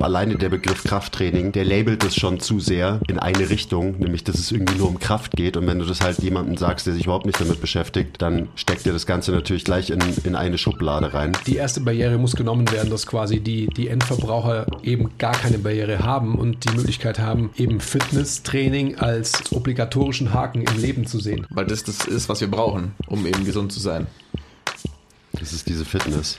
Alleine der Begriff Krafttraining, der labelt es schon zu sehr in eine Richtung, nämlich dass es irgendwie nur um Kraft geht. Und wenn du das halt jemandem sagst, der sich überhaupt nicht damit beschäftigt, dann steckt dir das Ganze natürlich gleich in, in eine Schublade rein. Die erste Barriere muss genommen werden, dass quasi die, die Endverbraucher eben gar keine Barriere haben und die Möglichkeit haben, eben Fitnesstraining als obligatorischen Haken im Leben zu sehen. Weil das das ist, was wir brauchen, um eben gesund zu sein. Das ist diese Fitness.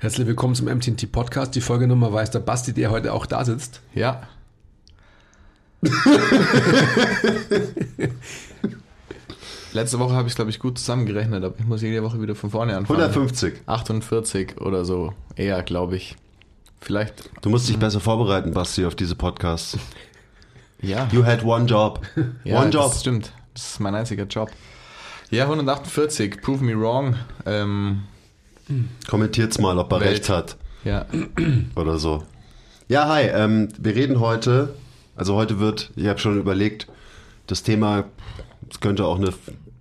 Herzlich willkommen zum MTNT Podcast. Die Folgenummer weiß der Basti, der heute auch da sitzt. Ja. Letzte Woche habe ich es, glaube ich, gut zusammengerechnet, aber ich muss jede Woche wieder von vorne anfangen. 150. 48 oder so. Eher, glaube ich. Vielleicht. Du musst dich besser vorbereiten, Basti, auf diese Podcasts. Ja. You had one job. ja one job. Das stimmt. Das ist mein einziger Job. Ja, 148. Prove me wrong. Ähm, Kommentiert's mal, ob er Welt. recht hat ja. oder so. Ja, hi. Ähm, wir reden heute, also heute wird, ich habe schon überlegt, das Thema, es könnte auch eine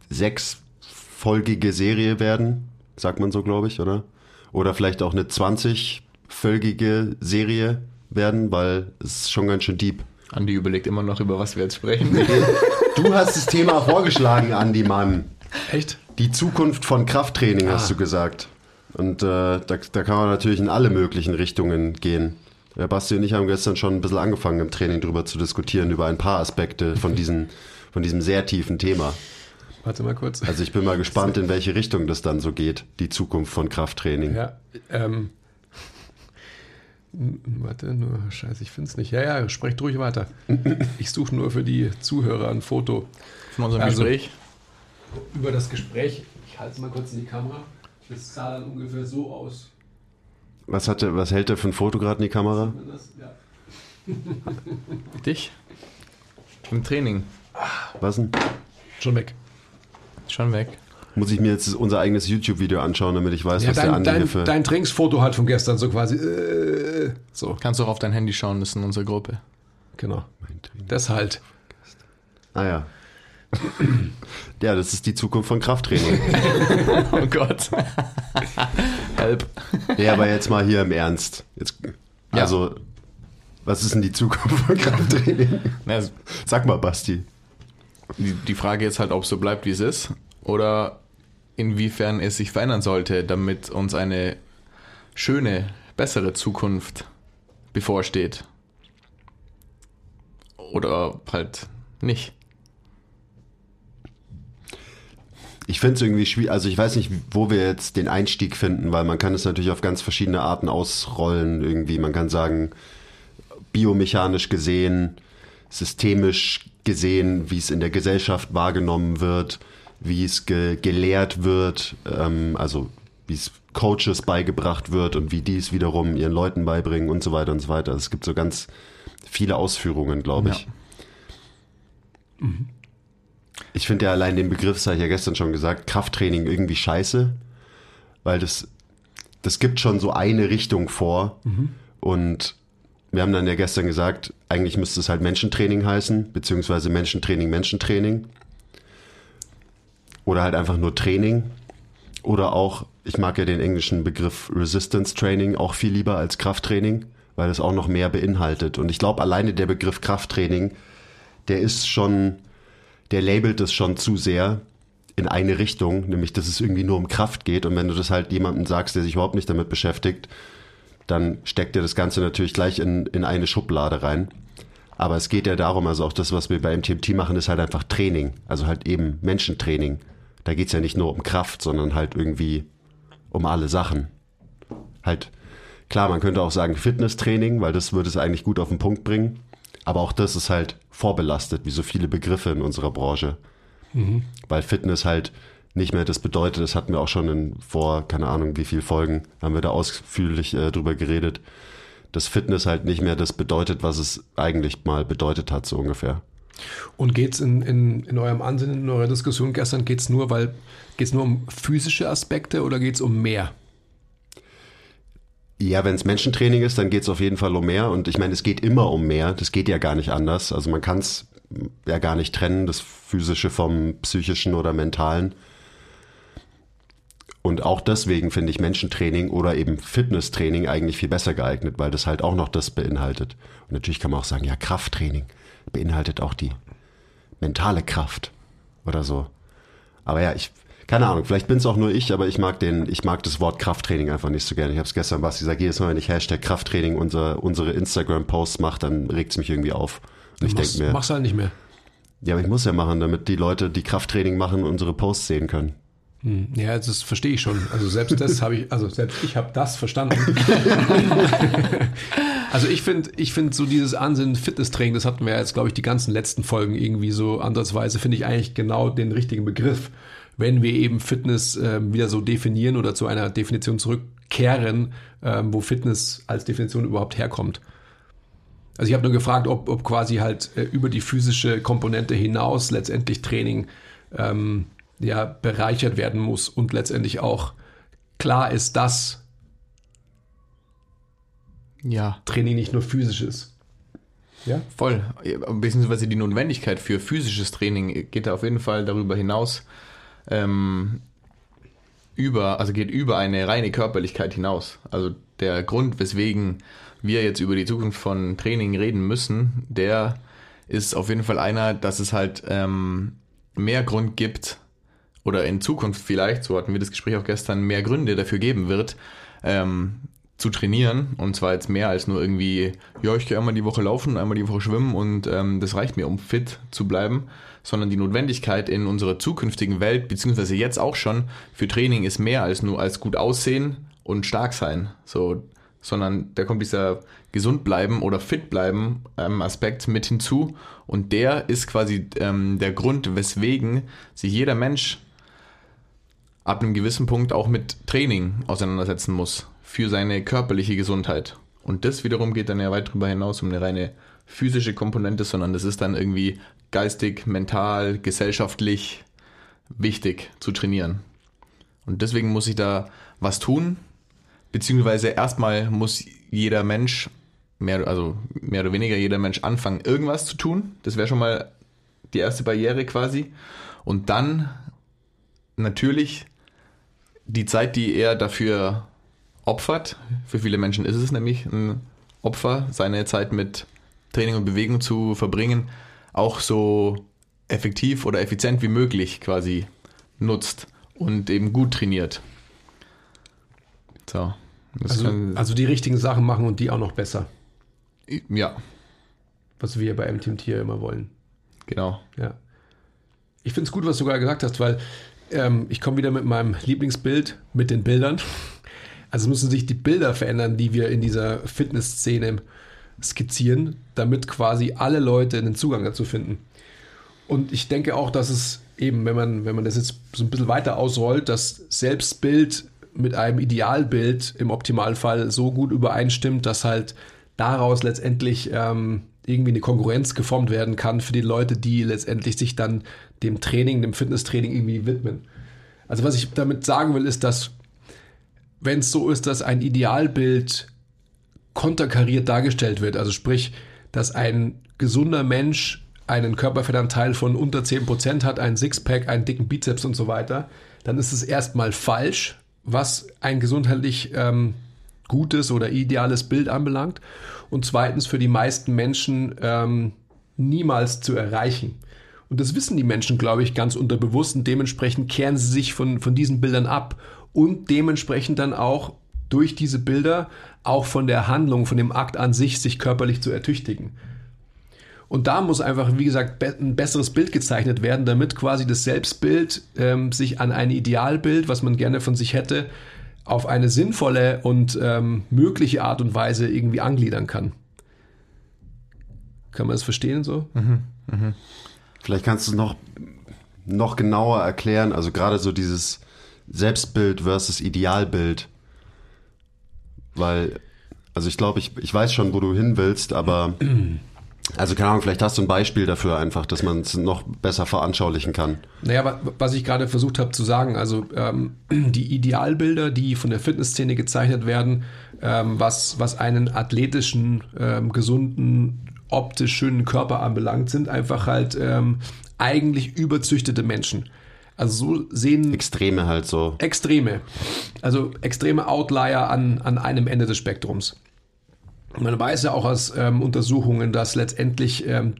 sechsfolgige Serie werden, sagt man so, glaube ich, oder? Oder vielleicht auch eine 20-folgige Serie werden, weil es ist schon ganz schön deep. Andi überlegt immer noch, über was wir jetzt sprechen. Du hast das Thema vorgeschlagen, Andi Mann. Echt? Die Zukunft von Krafttraining, hast Ah. du gesagt. Und äh, da, da kann man natürlich in alle möglichen Richtungen gehen. Ja, Basti und ich haben gestern schon ein bisschen angefangen im Training drüber zu diskutieren, über ein paar Aspekte von, diesen, von diesem sehr tiefen Thema. Warte mal kurz. Also ich bin mal gespannt, in welche Richtung das dann so geht, die Zukunft von Krafttraining. Ja, ähm. Warte, nur, scheiße, ich finde es nicht. Ja, ja, sprecht ruhig weiter. Ich suche nur für die Zuhörer ein Foto Von unserem Also- Gespräch. über das Gespräch. Ich halte es mal kurz in die Kamera. Das sah dann ungefähr so aus. Was, hat der, was hält der für ein Foto gerade in die Kamera? Ja. Dich? Im Training. Was denn? Schon weg. Schon weg. Muss ich mir jetzt unser eigenes YouTube-Video anschauen, damit ich weiß, Ja, was der dein, Andi hier dein, für... dein Trainingsfoto halt von gestern, so quasi. Äh, so, Kannst du auch auf dein Handy schauen, das ist in unserer Gruppe. genau. Das halt. Ah ja. ja, das ist die Zukunft von Krafttraining. Oh Gott. Help. Ja, aber jetzt mal hier im Ernst. Jetzt, Ja. Also, was ist denn die Zukunft von Krafttraining? Ja, Sag mal, Basti. die, die Frage ist halt, ob es so bleibt, wie es ist, oder inwiefern es sich verändern sollte, damit uns eine schöne, bessere Zukunft bevorsteht. Oder halt nicht. Ich finde es irgendwie schwierig, also ich weiß nicht, wo wir jetzt den Einstieg finden, weil man kann es natürlich auf ganz verschiedene Arten ausrollen irgendwie. Man kann sagen, biomechanisch gesehen, systemisch gesehen, wie es in der Gesellschaft wahrgenommen wird, wie es ge gelehrt wird, ähm, also wie es Coaches beigebracht wird und wie die es wiederum ihren Leuten beibringen und so weiter und so weiter. Es gibt so ganz viele Ausführungen, glaube ich. Ich finde ja allein den Begriff, das habe ich ja gestern schon gesagt, Krafttraining irgendwie scheiße, weil das, das gibt schon so eine Richtung vor. Und wir haben dann ja gestern gesagt, eigentlich müsste es halt Menschentraining heißen, beziehungsweise Menschentraining, Menschentraining. Oder halt einfach nur Training. Oder auch, ich mag ja den englischen Begriff Resistance Training auch viel lieber als Krafttraining, weil es auch noch mehr beinhaltet. Und ich glaube alleine der Begriff Krafttraining, der ist schon der labelt es schon zu sehr in eine Richtung, nämlich dass es irgendwie nur um Kraft geht. Und wenn du das halt jemandem sagst, der sich überhaupt nicht damit beschäftigt, dann steckt dir das Ganze natürlich gleich in, in eine Schublade rein. Aber es geht ja darum, also auch das, was wir bei MTMT machen, ist halt einfach Training. Also halt eben Menschentraining. Da geht's ja nicht nur um Kraft, sondern halt irgendwie um alle Sachen. halt, klar, man könnte auch sagen Fitnesstraining, weil das würde es eigentlich gut auf den Punkt bringen. Aber auch das ist halt vorbelastet, wie so viele Begriffe in unserer Branche. Mhm. Weil Fitness halt nicht mehr das bedeutet, das hatten wir auch schon in, vor, keine Ahnung, wie viel Folgen, haben wir da ausführlich äh, drüber geredet, dass Fitness halt nicht mehr das bedeutet, was es eigentlich mal bedeutet hat, so ungefähr. Und geht es in, in, in eurem Ansinnen, in eurer Diskussion gestern, geht es nur, weil geht nur um physische Aspekte oder geht es um mehr? Ja, wenn es Menschentraining ist, dann geht es auf jeden Fall um mehr. Und ich meine, es geht immer um mehr. Das geht ja gar nicht anders. Also man kann es ja gar nicht trennen, das Physische vom Psychischen oder Mentalen. Und auch deswegen finde ich Menschentraining oder eben Fitnesstraining eigentlich viel besser geeignet, weil das halt auch noch das beinhaltet. Und natürlich kann man auch sagen, ja, Krafttraining beinhaltet auch die mentale Kraft oder so. Aber ja, ich, keine Ahnung, vielleicht bin es auch nur ich, aber ich mag den, ich mag das Wort Krafttraining einfach nicht so gerne. Ich habe es gestern was gesagt, jedes Mal, wenn ich Hashtag Krafttraining unser, unsere Instagram-Posts mache, dann regt es mich irgendwie auf. Und ich denke mir. Mach's halt nicht mehr. Ja, aber ich muss ja machen, damit die Leute, die Krafttraining machen, unsere Posts sehen können. Hm, ja, das verstehe ich schon. Also selbst das habe ich, also selbst ich habe das verstanden. also ich finde, ich finde so dieses Ansinnen Fitnesstraining, das hatten wir jetzt, glaube ich, die ganzen letzten Folgen irgendwie so andersweise, finde ich eigentlich genau den richtigen Begriff. Wenn wir eben Fitness äh, wieder so definieren oder zu einer Definition zurückkehren, äh, wo Fitness als Definition überhaupt herkommt. Also ich habe nur gefragt, ob, ob quasi halt äh, über die physische Komponente hinaus letztendlich Training ähm, ja, bereichert werden muss und letztendlich auch klar ist, dass ja. Training nicht nur physisch ist. Ja? Voll. Beziehungsweise die Notwendigkeit für physisches Training geht da auf jeden Fall darüber hinaus. Ähm, über, also geht über eine reine Körperlichkeit hinaus. Also der Grund, weswegen wir jetzt über die Zukunft von Training reden müssen, der ist auf jeden Fall einer, dass es halt ähm, mehr Grund gibt, oder in Zukunft vielleicht, so hatten wir das Gespräch auch gestern, mehr Gründe dafür geben wird, ähm, zu trainieren. Und zwar jetzt mehr als nur irgendwie, ja, ich gehe einmal die Woche laufen, einmal die Woche schwimmen und ähm, das reicht mir, um fit zu bleiben. Sondern die Notwendigkeit in unserer zukünftigen Welt, beziehungsweise jetzt auch schon, für Training ist mehr als nur als gut aussehen und stark sein. So, sondern da kommt dieser gesund bleiben oder fit bleiben ähm, Aspekt mit hinzu. Und der ist quasi ähm, der Grund, weswegen sich jeder Mensch ab einem gewissen Punkt auch mit Training auseinandersetzen muss für seine körperliche Gesundheit. Und das wiederum geht dann ja weit darüber hinaus um eine reine physische Komponente, sondern das ist dann irgendwie geistig, mental, gesellschaftlich wichtig zu trainieren. Und deswegen muss ich da was tun, beziehungsweise erstmal muss jeder Mensch, mehr, also mehr oder weniger jeder Mensch anfangen, irgendwas zu tun. Das wäre schon mal die erste Barriere quasi. Und dann natürlich die Zeit, die er dafür opfert, für viele Menschen ist es nämlich ein Opfer, seine Zeit mit Training und Bewegung zu verbringen, auch so effektiv oder effizient wie möglich quasi nutzt und eben gut trainiert. So. Also, also, die richtigen Sachen machen und die auch noch besser. Ja. Was wir bei MTM Tier immer wollen. Genau. Ja. Ich finde es gut, was du gerade gesagt hast, weil ähm, ich komme wieder mit meinem Lieblingsbild, mit den Bildern. Also müssen sich die Bilder verändern, die wir in dieser Fitnessszene skizzieren, damit quasi alle Leute einen Zugang dazu finden. Und ich denke auch, dass es eben, wenn man, wenn man das jetzt so ein bisschen weiter ausrollt, das Selbstbild mit einem Idealbild im Optimalfall so gut übereinstimmt, dass halt daraus letztendlich ähm, irgendwie eine Konkurrenz geformt werden kann für die Leute, die letztendlich sich dann dem Training, dem Fitnesstraining irgendwie widmen. Also was ich damit sagen will, ist, dass wenn es so ist, dass ein Idealbild konterkariert dargestellt wird, also sprich, dass ein gesunder Mensch einen Körperfettanteil von unter 10% hat, einen Sixpack, einen dicken Bizeps und so weiter, dann ist es erstmal falsch, was ein gesundheitlich ähm, gutes oder ideales Bild anbelangt. Und zweitens für die meisten Menschen ähm, niemals zu erreichen. Und das wissen die Menschen, glaube ich, ganz unterbewusst und dementsprechend kehren sie sich von, von diesen Bildern ab und dementsprechend dann auch durch diese Bilder auch von der Handlung, von dem Akt an sich, sich körperlich zu ertüchtigen. Und da muss einfach, wie gesagt, ein besseres Bild gezeichnet werden, damit quasi das Selbstbild ähm, sich an ein Idealbild, was man gerne von sich hätte, auf eine sinnvolle und ähm, mögliche Art und Weise irgendwie angliedern kann. Kann man das verstehen so? Vielleicht kannst du es noch, noch genauer erklären, also gerade so dieses Selbstbild versus Idealbild. Weil, also ich glaube, ich, ich weiß schon, wo du hin willst, aber also keine Ahnung, vielleicht hast du ein Beispiel dafür einfach, dass man es noch besser veranschaulichen kann. Naja, wa- was ich gerade versucht habe zu sagen, also ähm, die Idealbilder, die von der Fitnessszene gezeichnet werden, ähm, was, was einen athletischen, ähm, gesunden, optisch schönen Körper anbelangt, sind einfach halt ähm, eigentlich überzüchtete Menschen. Also so sehen Extreme halt so. Extreme. Also extreme Outlier an, an einem Ende des Spektrums. Man weiß ja auch aus ähm, Untersuchungen, dass letztendlich, ähm,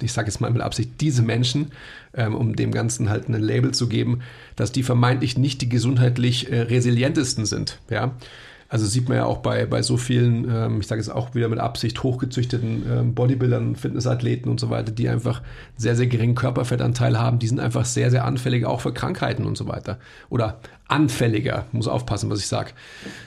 ich sage jetzt mal mit Absicht, diese Menschen, ähm, um dem Ganzen halt ein Label zu geben, dass die vermeintlich nicht die gesundheitlich äh, resilientesten sind. Ja? Also sieht man ja auch bei, bei so vielen, ähm, ich sage jetzt auch wieder mit Absicht, hochgezüchteten ähm, Bodybuildern, Fitnessathleten und so weiter, die einfach sehr, sehr geringen Körperfettanteil haben. Die sind einfach sehr, sehr anfällig auch für Krankheiten und so weiter. Oder anfälliger, muss aufpassen, was ich sage.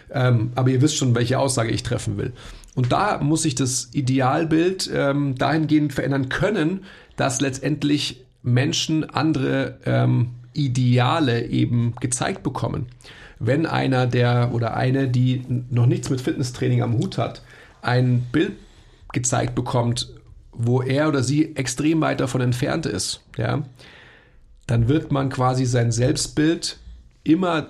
Ähm, aber ihr wisst schon, welche Aussage ich treffen will. Und da muss sich das Idealbild ähm, dahingehend verändern können, dass letztendlich Menschen andere ähm, Ideale eben gezeigt bekommen. Wenn einer der oder eine, die noch nichts mit Fitnesstraining am Hut hat, ein Bild gezeigt bekommt, wo er oder sie extrem weit davon entfernt ist, ja, dann wird man quasi sein Selbstbild immer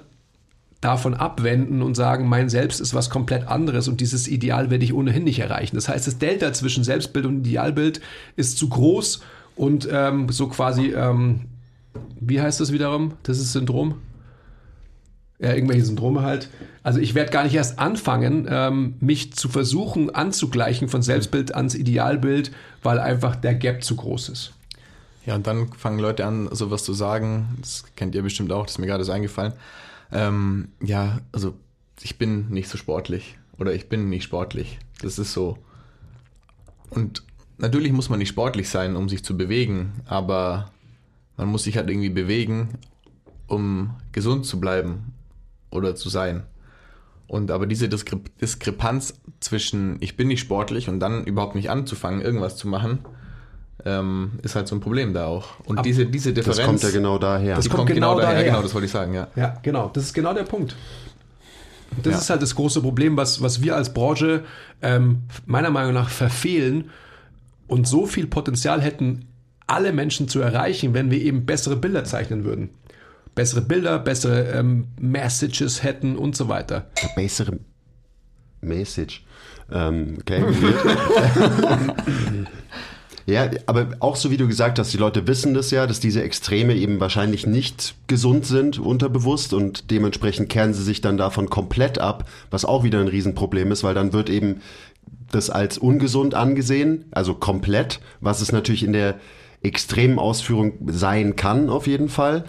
davon abwenden und sagen, mein Selbst ist was komplett anderes und dieses Ideal werde ich ohnehin nicht erreichen. Das heißt, das Delta zwischen Selbstbild und Idealbild ist zu groß und ähm, so quasi, ähm, wie heißt das wiederum? Das ist Syndrom? Ja, irgendwelche Syndrome halt. Also ich werde gar nicht erst anfangen, ähm, mich zu versuchen anzugleichen von Selbstbild ans Idealbild, weil einfach der Gap zu groß ist. Ja, und dann fangen Leute an, sowas zu sagen. Das kennt ihr bestimmt auch, das ist mir gerade so eingefallen. Ähm, ja, also ich bin nicht so sportlich oder ich bin nicht sportlich. Das ist so. Und natürlich muss man nicht sportlich sein, um sich zu bewegen, aber man muss sich halt irgendwie bewegen, um gesund zu bleiben oder zu sein. Und aber diese Diskre Diskrepanz zwischen ich bin nicht sportlich und dann überhaupt nicht anzufangen, irgendwas zu machen, ähm, ist halt so ein Problem da auch. Und diese, diese Das Differenz. kommt ja genau daher. die kommt kommt genau genau daher, daher. genau, das wollte ich sagen, ja. Ja, genau. Das ist genau der Punkt. Das Ja. ist halt das große Problem, was, was wir als Branche ähm, meiner Meinung nach verfehlen und so viel Potenzial hätten, alle Menschen zu erreichen, wenn wir eben bessere Bilder zeichnen würden. Bessere Bilder, bessere ähm, Messages hätten und so weiter. bessere Message. Ähm, okay. Ja, aber auch so wie du gesagt hast, die Leute wissen das ja, dass diese Extreme eben wahrscheinlich nicht gesund sind, unterbewusst und dementsprechend kehren sie sich dann davon komplett ab, was auch wieder ein Riesenproblem ist, weil dann wird eben das als ungesund angesehen, also komplett, was es natürlich in der extremen Ausführung sein kann, auf jeden Fall.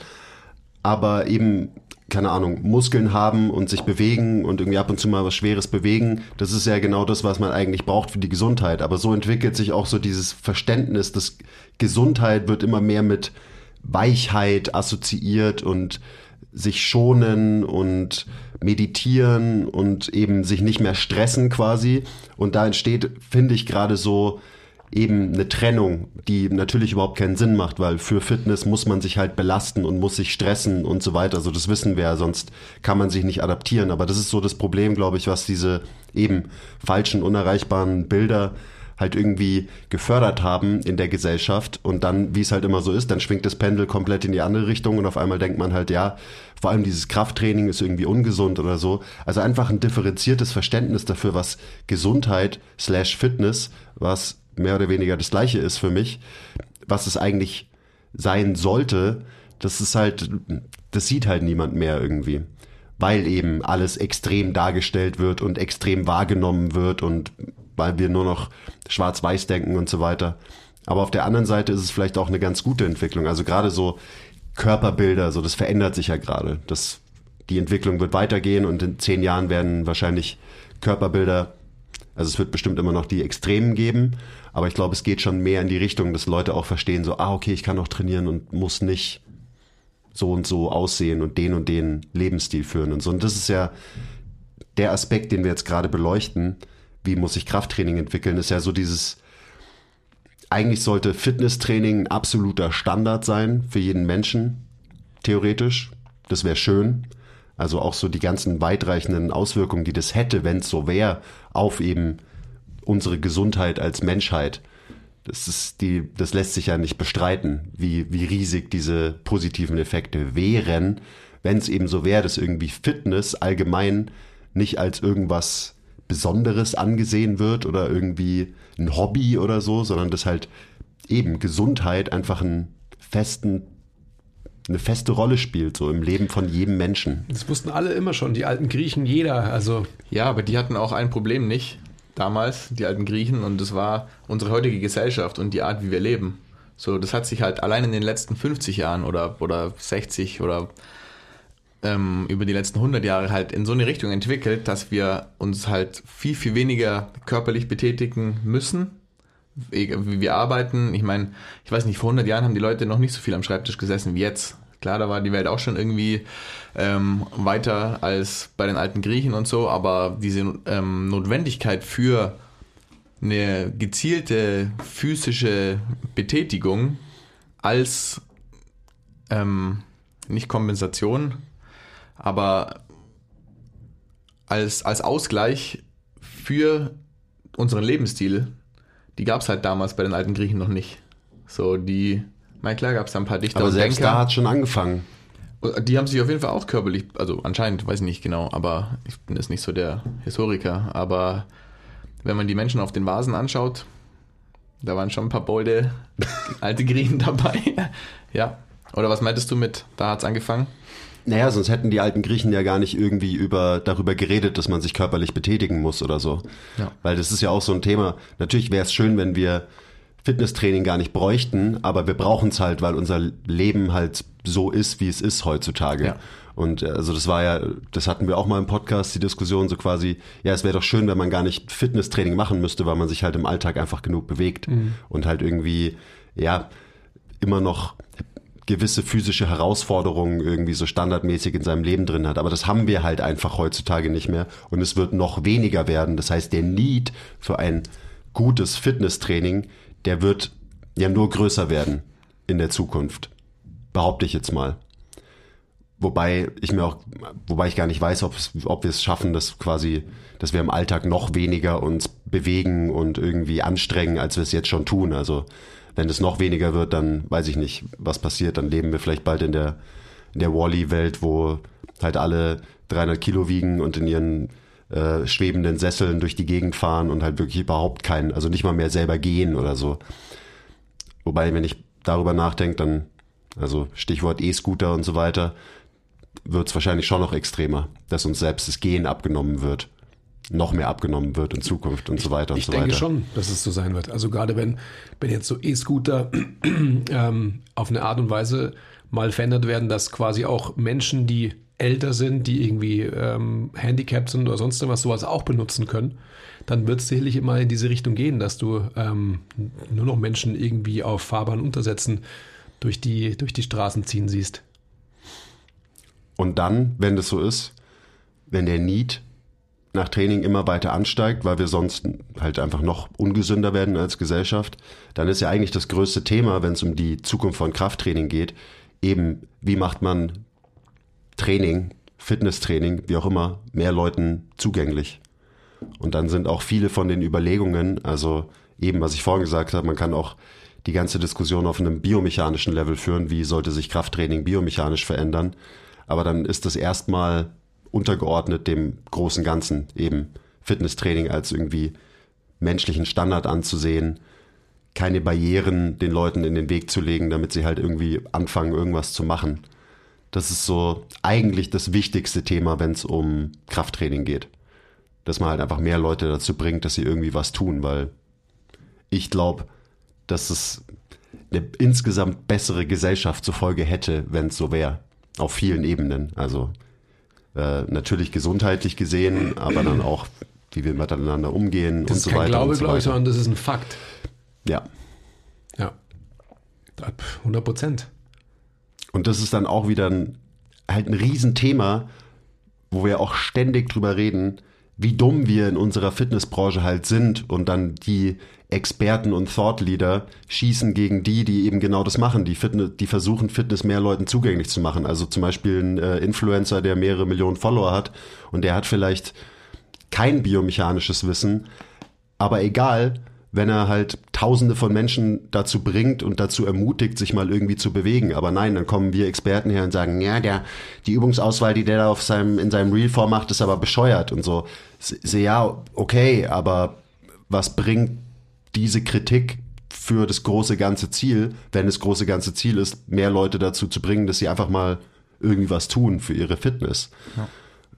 Aber eben, keine Ahnung, Muskeln haben und sich bewegen und irgendwie ab und zu mal was Schweres bewegen, das ist ja genau das, was man eigentlich braucht für die Gesundheit. Aber so entwickelt sich auch so dieses Verständnis, dass Gesundheit wird immer mehr mit Weichheit assoziiert und sich schonen und meditieren und eben sich nicht mehr stressen quasi. Und da entsteht, finde ich, gerade so eben eine Trennung, die natürlich überhaupt keinen Sinn macht, weil für Fitness muss man sich halt belasten und muss sich stressen und so weiter. Also das wissen wir ja, sonst kann man sich nicht adaptieren. Aber das ist so das Problem, glaube ich, was diese eben falschen, unerreichbaren Bilder halt irgendwie gefördert haben in der Gesellschaft und dann, wie es halt immer so ist, dann schwingt das Pendel komplett in die andere Richtung und auf einmal denkt man halt, ja, vor allem dieses Krafttraining ist irgendwie ungesund oder so. Also einfach ein differenziertes Verständnis dafür, was Gesundheit slash Fitness, was mehr oder weniger das gleiche ist für mich, was es eigentlich sein sollte, das ist halt, das sieht halt niemand mehr irgendwie. Weil eben alles extrem dargestellt wird und extrem wahrgenommen wird und weil wir nur noch schwarz-weiß denken und so weiter. Aber auf der anderen Seite ist es vielleicht auch eine ganz gute Entwicklung. Also gerade so Körperbilder, so das verändert sich ja gerade. Das, die Entwicklung wird weitergehen und in zehn Jahren werden wahrscheinlich Körperbilder, also es wird bestimmt immer noch die Extremen geben, aber ich glaube, es geht schon mehr in die Richtung, dass Leute auch verstehen, so, ah, okay, ich kann auch trainieren und muss nicht so und so aussehen und den und den Lebensstil führen und so. Und das ist ja der Aspekt, den wir jetzt gerade beleuchten. Wie muss sich Krafttraining entwickeln? Ist ja so dieses, eigentlich sollte Fitnesstraining ein absoluter Standard sein für jeden Menschen, theoretisch. Das wäre schön. Also auch so die ganzen weitreichenden Auswirkungen, die das hätte, wenn es so wäre, auf eben unsere Gesundheit als Menschheit. Das, ist die, das lässt sich ja nicht bestreiten, wie, wie riesig diese positiven Effekte wären, wenn es eben so wäre, dass irgendwie Fitness allgemein nicht als irgendwas Besonderes angesehen wird oder irgendwie ein Hobby oder so, sondern dass halt eben Gesundheit einfach einen festen eine feste Rolle spielt, so im Leben von jedem Menschen. Das wussten alle immer schon, die alten Griechen, jeder. Also Ja, aber die hatten auch ein Problem nicht damals, die alten Griechen, und das war unsere heutige Gesellschaft und die Art, wie wir leben. So, das hat sich halt allein in den letzten 50 Jahren oder, oder 60 oder ähm, über die letzten 100 Jahre halt in so eine Richtung entwickelt, dass wir uns halt viel, viel weniger körperlich betätigen müssen, wie wir arbeiten. Ich meine, ich weiß nicht, vor 100 Jahren haben die Leute noch nicht so viel am Schreibtisch gesessen wie jetzt. Klar, da war die Welt auch schon irgendwie ähm, weiter als bei den alten Griechen und so, aber diese ähm, Notwendigkeit für eine gezielte physische Betätigung als ähm, nicht Kompensation, aber als, als Ausgleich für unseren Lebensstil die gab es halt damals bei den alten Griechen noch nicht. So, die, mein klar gab es da ein paar Dichter Aber selbst Denker. da hat schon angefangen. Die haben sich auf jeden Fall auch körperlich, also anscheinend, weiß ich nicht genau, aber ich bin jetzt nicht so der Historiker, aber wenn man die Menschen auf den Vasen anschaut, da waren schon ein paar bolde alte Griechen dabei. ja. Oder was meintest du mit, da hat's angefangen? Naja, sonst hätten die alten Griechen ja gar nicht irgendwie über, darüber geredet, dass man sich körperlich betätigen muss oder so. Ja. Weil das ist ja auch so ein Thema. Natürlich wäre es schön, wenn wir Fitnesstraining gar nicht bräuchten, aber wir brauchen es halt, weil unser Leben halt so ist, wie es ist heutzutage. Ja. Und äh, also das war ja, das hatten wir auch mal im Podcast, die Diskussion so quasi, ja, es wäre doch schön, wenn man gar nicht Fitnesstraining machen müsste, weil man sich halt im Alltag einfach genug bewegt und halt irgendwie, ja, immer noch gewisse physische Herausforderungen irgendwie so standardmäßig in seinem Leben drin hat. Aber das haben wir halt einfach heutzutage nicht mehr und es wird noch weniger werden. Das heißt, der Need für ein gutes Fitnesstraining, der wird ja nur größer werden in der Zukunft. Behaupte ich jetzt mal. Wobei ich mir auch, wobei ich gar nicht weiß, ob, wir es schaffen, dass quasi, dass wir im Alltag noch weniger uns bewegen und irgendwie anstrengen, als wir es jetzt schon tun. Also wenn es noch weniger wird, dann weiß ich nicht, was passiert. Dann leben wir vielleicht bald in der, in der Wally-Welt, wo halt alle 300 Kilo wiegen und in ihren äh, schwebenden Sesseln durch die Gegend fahren und halt wirklich überhaupt keinen, also nicht mal mehr selber gehen oder so. Wobei, wenn ich darüber nachdenke, dann, also Stichwort E-Scooter und so weiter, wird es wahrscheinlich schon noch extremer, dass uns selbst das Gehen abgenommen wird. Noch mehr abgenommen wird in Zukunft und so weiter und ich so denke weiter. schon, dass es so sein wird. Also gerade wenn, wenn jetzt so E-Scooter ähm, auf eine Art und Weise mal verändert werden, dass quasi auch Menschen, die älter sind, die irgendwie ähm, handicapped sind oder sonst was, sowas auch benutzen können, dann wird es sicherlich immer in diese Richtung gehen, dass du ähm, nur noch Menschen irgendwie auf Fahrbahn untersetzen durch die, durch die Straßen ziehen siehst. Und dann, wenn das so ist, wenn der Need nach Training immer weiter ansteigt, weil wir sonst halt einfach noch ungesünder werden als Gesellschaft, dann ist ja eigentlich das größte Thema, wenn es um die Zukunft von Krafttraining geht, eben wie macht man Training, Fitnesstraining, wie auch immer, mehr Leuten zugänglich. Und dann sind auch viele von den Überlegungen, also eben, was ich vorhin gesagt habe, man kann auch die ganze Diskussion auf einem biomechanischen Level führen, wie sollte sich Krafttraining biomechanisch verändern. Aber dann ist das erstmal untergeordnet dem großen Ganzen, eben Fitnesstraining als irgendwie menschlichen Standard anzusehen, keine Barrieren den Leuten in den Weg zu legen, damit sie halt irgendwie anfangen, irgendwas zu machen. Das ist so eigentlich das wichtigste Thema, wenn es um Krafttraining geht. Dass man halt einfach mehr Leute dazu bringt, dass sie irgendwie was tun, weil ich glaube, dass es eine insgesamt bessere Gesellschaft zur Folge hätte, wenn es so wäre. Auf vielen Ebenen. Also äh, natürlich gesundheitlich gesehen, aber dann auch, wie wir miteinander umgehen Das und so weiter. Glaube, und so glaube ich, sondern das ist ein Fakt. Ja. Ja. 100 Prozent. Und das ist dann auch wieder ein, halt ein Riesenthema, wo wir auch ständig drüber reden, wie dumm wir in unserer Fitnessbranche halt sind und dann die Experten und Thought Leader schießen gegen die, die eben genau das machen, die, Fitness, die versuchen, Fitness mehr Leuten zugänglich zu machen. Also zum Beispiel ein äh, Influencer, der mehrere Millionen Follower hat und der hat vielleicht kein biomechanisches Wissen, aber egal, wenn er halt Tausende von Menschen dazu bringt und dazu ermutigt, sich mal irgendwie zu bewegen. Aber nein, dann kommen wir Experten her und sagen, ja, der, die Übungsauswahl, die der da auf seinem, in seinem Reel vormacht, ist aber bescheuert und so. so ja, okay, aber was bringt diese Kritik für das große ganze Ziel, wenn das große ganze Ziel ist, mehr Leute dazu zu bringen, dass sie einfach mal irgendwie was tun für ihre Fitness? Ja.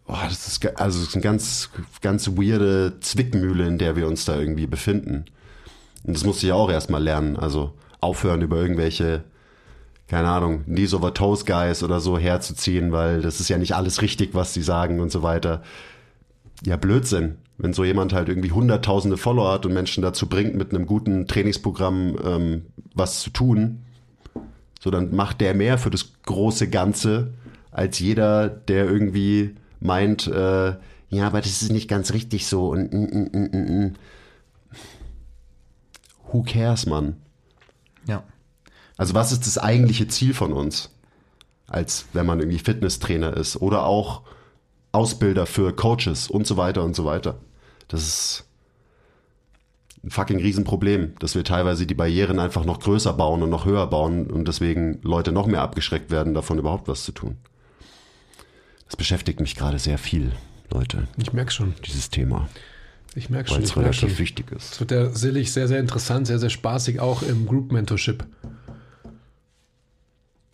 Oh, das ist also das ist eine ganz, ganz weirde Zwickmühle, in der wir uns da irgendwie befinden. Und das musste ich auch erstmal lernen. Also aufhören über irgendwelche, keine Ahnung, Knees over Toes Guys oder so herzuziehen, weil das ist ja nicht alles richtig, was sie sagen und so weiter. Ja, Blödsinn. Wenn so jemand halt irgendwie hunderttausende Follower hat und Menschen dazu bringt, mit einem guten Trainingsprogramm ähm, was zu tun, so dann macht der mehr für das große Ganze als jeder, der irgendwie meint, äh, ja, aber das ist nicht ganz richtig so und mm, mm, mm, who cares, Mann? Ja. Also was ist das eigentliche Ziel von uns? Als wenn man irgendwie Fitnesstrainer ist oder auch Ausbilder für Coaches und so weiter und so weiter. Das ist ein fucking Riesenproblem, dass wir teilweise die Barrieren einfach noch größer bauen und noch höher bauen und deswegen Leute noch mehr abgeschreckt werden, davon überhaupt was zu tun. Das beschäftigt mich gerade sehr viel, Leute. Ich merke schon. Dieses Thema. Ich merke schon. Weil es relativ schon. wichtig ist. Es wird ja sicherlich sehr, sehr interessant, sehr, sehr spaßig, auch im Group Mentorship.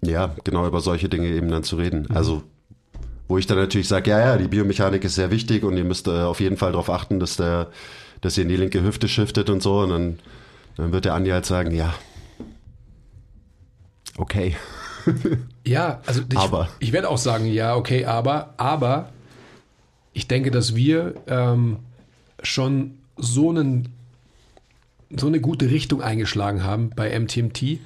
Ja, genau über solche Dinge eben dann zu reden. Mhm. Also, wo ich dann natürlich sage, ja, ja, die Biomechanik ist sehr wichtig und ihr müsst äh, auf jeden Fall darauf achten, dass der, dass ihr in die linke Hüfte shiftet und so. Und dann, dann wird der Andi halt sagen, ja, okay. ja, also ich, aber. ich werde auch sagen, ja, okay, aber, aber ich denke, dass wir ähm, schon so, einen, so eine gute Richtung eingeschlagen haben bei MTMT,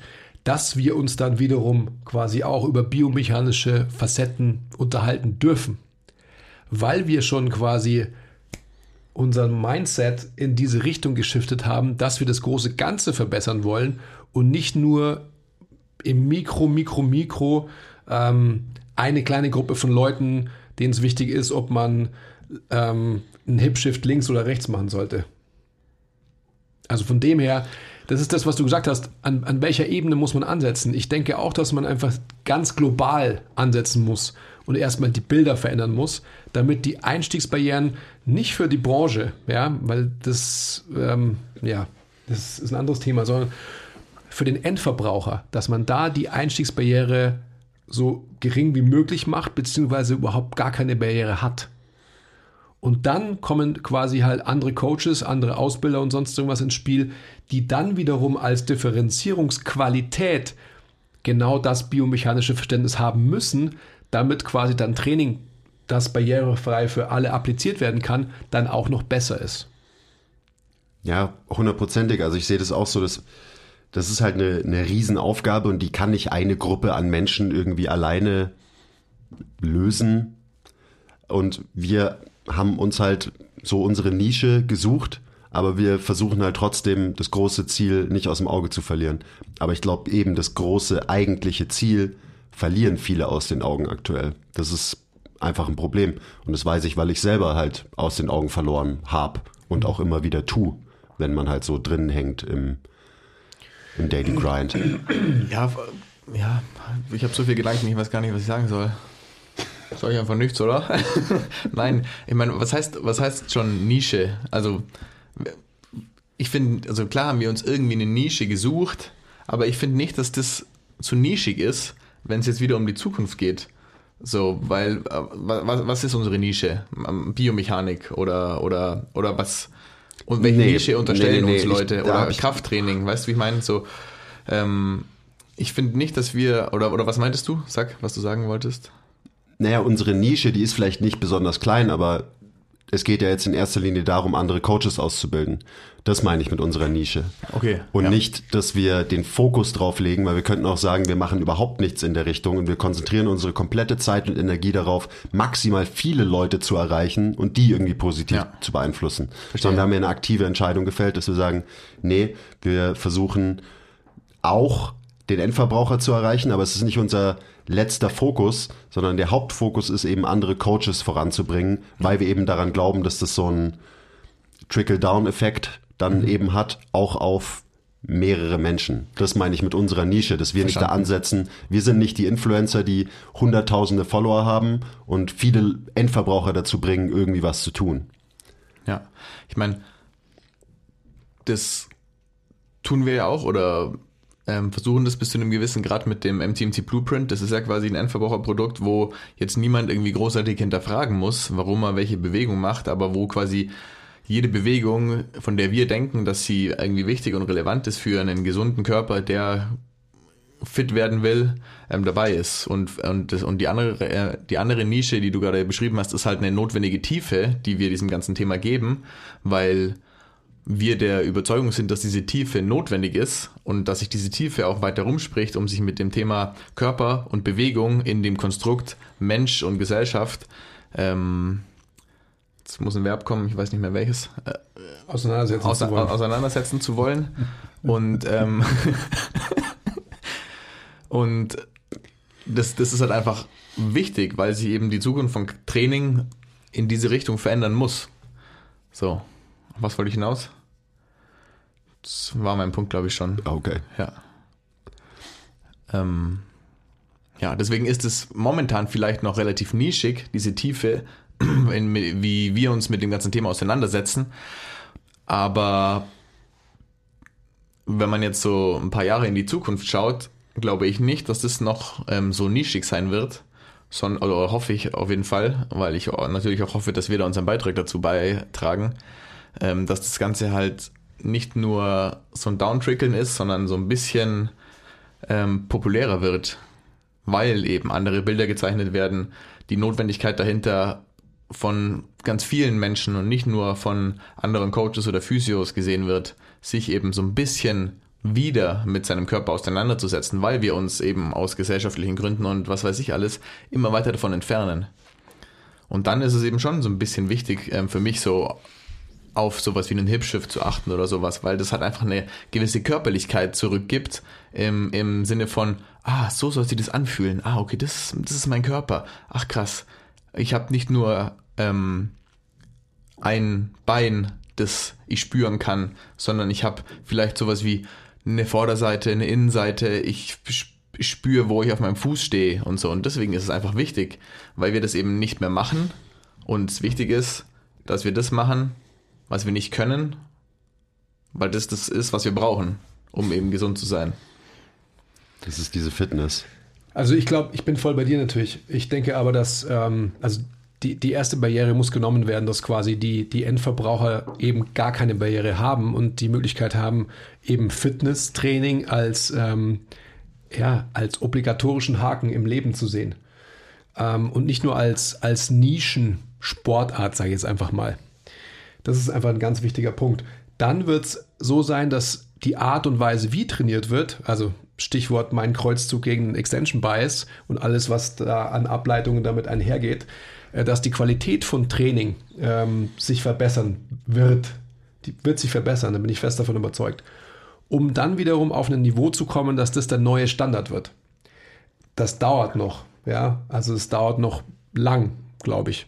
dass wir uns dann wiederum quasi auch über biomechanische Facetten unterhalten dürfen. Weil wir schon quasi unser Mindset in diese Richtung geschiftet haben, dass wir das große Ganze verbessern wollen und nicht nur im Mikro, Mikro, Mikro ähm, eine kleine Gruppe von Leuten, denen es wichtig ist, ob man ähm, ein Hip-Shift links oder rechts machen sollte. Also von dem her, das ist das, was du gesagt hast, an, an welcher Ebene muss man ansetzen. Ich denke auch, dass man einfach ganz global ansetzen muss und erstmal die Bilder verändern muss, damit die Einstiegsbarrieren nicht für die Branche, ja, weil das, ähm, ja, das ist ein anderes Thema, sondern für den Endverbraucher, dass man da die Einstiegsbarriere so gering wie möglich macht, beziehungsweise überhaupt gar keine Barriere hat. Und dann kommen quasi halt andere Coaches, andere Ausbilder und sonst irgendwas ins Spiel, die dann wiederum als Differenzierungsqualität genau das biomechanische Verständnis haben müssen, damit quasi dann Training, das barrierefrei für alle appliziert werden kann, dann auch noch besser ist. Ja, hundertprozentig. Also ich sehe das auch so, dass das ist halt eine, eine Riesenaufgabe und die kann nicht eine Gruppe an Menschen irgendwie alleine lösen. Und wir haben uns halt so unsere Nische gesucht, aber wir versuchen halt trotzdem das große Ziel nicht aus dem Auge zu verlieren. Aber ich glaube eben, das große eigentliche Ziel verlieren viele aus den Augen aktuell. Das ist einfach ein Problem. Und das weiß ich, weil ich selber halt aus den Augen verloren habe und auch immer wieder tu, wenn man halt so drin hängt im, im Daily Grind. Ja, ja, ich habe so viel Gedanken, ich weiß gar nicht, was ich sagen soll. Sag ich einfach nichts, oder? Nein, ich meine, was heißt, was heißt schon Nische? Also, ich finde, also klar haben wir uns irgendwie eine Nische gesucht, aber ich finde nicht, dass das zu nischig ist, wenn es jetzt wieder um die Zukunft geht. So, weil, äh, was, was ist unsere Nische? Biomechanik oder, oder, oder was? Und welche nee, Nische unterstellen nee, nee, uns Leute? Ich, oder Krafttraining, weißt du, wie ich meine? So, ähm, ich finde nicht, dass wir, oder, oder was meintest du? Sag, was du sagen wolltest naja, unsere Nische, die ist vielleicht nicht besonders klein, aber es geht ja jetzt in erster Linie darum, andere Coaches auszubilden. Das meine ich mit unserer Nische. Okay. Und ja. nicht, dass wir den Fokus drauf legen, weil wir könnten auch sagen, wir machen überhaupt nichts in der Richtung und wir konzentrieren unsere komplette Zeit und Energie darauf, maximal viele Leute zu erreichen und die irgendwie positiv Ja. zu beeinflussen. Sondern wir haben ja eine aktive Entscheidung gefällt, dass wir sagen, nee, wir versuchen auch den Endverbraucher zu erreichen, aber es ist nicht unser letzter Fokus, sondern der Hauptfokus ist eben andere Coaches voranzubringen, weil wir eben daran glauben, dass das so ein Trickle-Down-Effekt dann eben hat, auch auf mehrere Menschen. Das meine ich mit unserer Nische, dass wir nicht da Verstanden. ansetzen. Wir sind nicht die Influencer, die hunderttausende Follower haben und viele Endverbraucher dazu bringen, irgendwie was zu tun. Ja, ich meine, das tun wir ja auch oder ähm, versuchen das bis zu einem gewissen Grad mit dem MTMT Blueprint. Das ist ja quasi ein Endverbraucherprodukt, wo jetzt niemand irgendwie großartig hinterfragen muss, warum er welche Bewegung macht, aber wo quasi jede Bewegung, von der wir denken, dass sie irgendwie wichtig und relevant ist für einen gesunden Körper, der fit werden will, ähm, dabei ist. Und, und, das, und die, andere, äh, die andere Nische, die du gerade beschrieben hast, ist halt eine notwendige Tiefe, die wir diesem ganzen Thema geben, weil wir der Überzeugung sind, dass diese Tiefe notwendig ist und dass sich diese Tiefe auch weiter rumspricht, um sich mit dem Thema Körper und Bewegung in dem Konstrukt Mensch und Gesellschaft, ähm, jetzt muss ein Verb kommen, ich weiß nicht mehr welches, äh, Auseinandersetzen außer, zu wollen. auseinandersetzen zu wollen. Und, ähm, und das, das ist halt einfach wichtig, weil sich eben die Zukunft von Training in diese Richtung verändern muss. So, was wollte ich hinaus? Das war mein Punkt, glaube ich, schon. Okay. Ja. Ähm, ja, deswegen ist es momentan vielleicht noch relativ nischig, diese Tiefe, in, wie wir uns mit dem ganzen Thema auseinandersetzen. Aber wenn man jetzt so ein paar Jahre in die Zukunft schaut, glaube ich nicht, dass das noch ähm, so nischig sein wird. Sondern, oder hoffe ich auf jeden Fall, weil ich natürlich auch hoffe, dass wir da unseren Beitrag dazu beitragen, ähm, dass das Ganze halt nicht nur so ein Downtrickeln ist, sondern so ein bisschen ähm, populärer wird, weil eben andere Bilder gezeichnet werden, die Notwendigkeit dahinter von ganz vielen Menschen und nicht nur von anderen Coaches oder Physios gesehen wird, sich eben so ein bisschen wieder mit seinem Körper auseinanderzusetzen, weil wir uns eben aus gesellschaftlichen Gründen und was weiß ich alles immer weiter davon entfernen. Und dann ist es eben schon so ein bisschen wichtig ähm, für mich so auf sowas wie einen Hipshift zu achten oder sowas, weil das halt einfach eine gewisse Körperlichkeit zurückgibt im, im Sinne von, ah, so soll sich das anfühlen. Ah, okay, das, das ist mein Körper. Ach krass. Ich habe nicht nur ähm, ein Bein, das ich spüren kann, sondern ich habe vielleicht sowas wie eine Vorderseite, eine Innenseite. Ich sp- spüre, wo ich auf meinem Fuß stehe und so. Und deswegen ist es einfach wichtig, weil wir das eben nicht mehr machen. Und es wichtig ist, dass wir das machen, was wir nicht können, weil das das ist, was wir brauchen, um eben gesund zu sein. Das ist diese Fitness. Also ich glaube, ich bin voll bei dir natürlich. Ich denke aber, dass ähm, also die, die erste Barriere muss genommen werden, dass quasi die, die Endverbraucher eben gar keine Barriere haben und die Möglichkeit haben, eben Fitnesstraining als, ähm, ja, als obligatorischen Haken im Leben zu sehen. Ähm, und nicht nur als, als Nischensportart, sage ich jetzt einfach mal. Das ist einfach ein ganz wichtiger Punkt. Dann wird es so sein, dass die Art und Weise, wie trainiert wird, also Stichwort mein Kreuzzug gegen Extension Bias und alles, was da an Ableitungen damit einhergeht, äh, dass die Qualität von Training ähm, sich verbessern wird. Die wird sich verbessern, da bin ich fest davon überzeugt. Um dann wiederum auf ein Niveau zu kommen, dass das der neue Standard wird. Das dauert noch, ja. Also es dauert noch lang, glaube ich.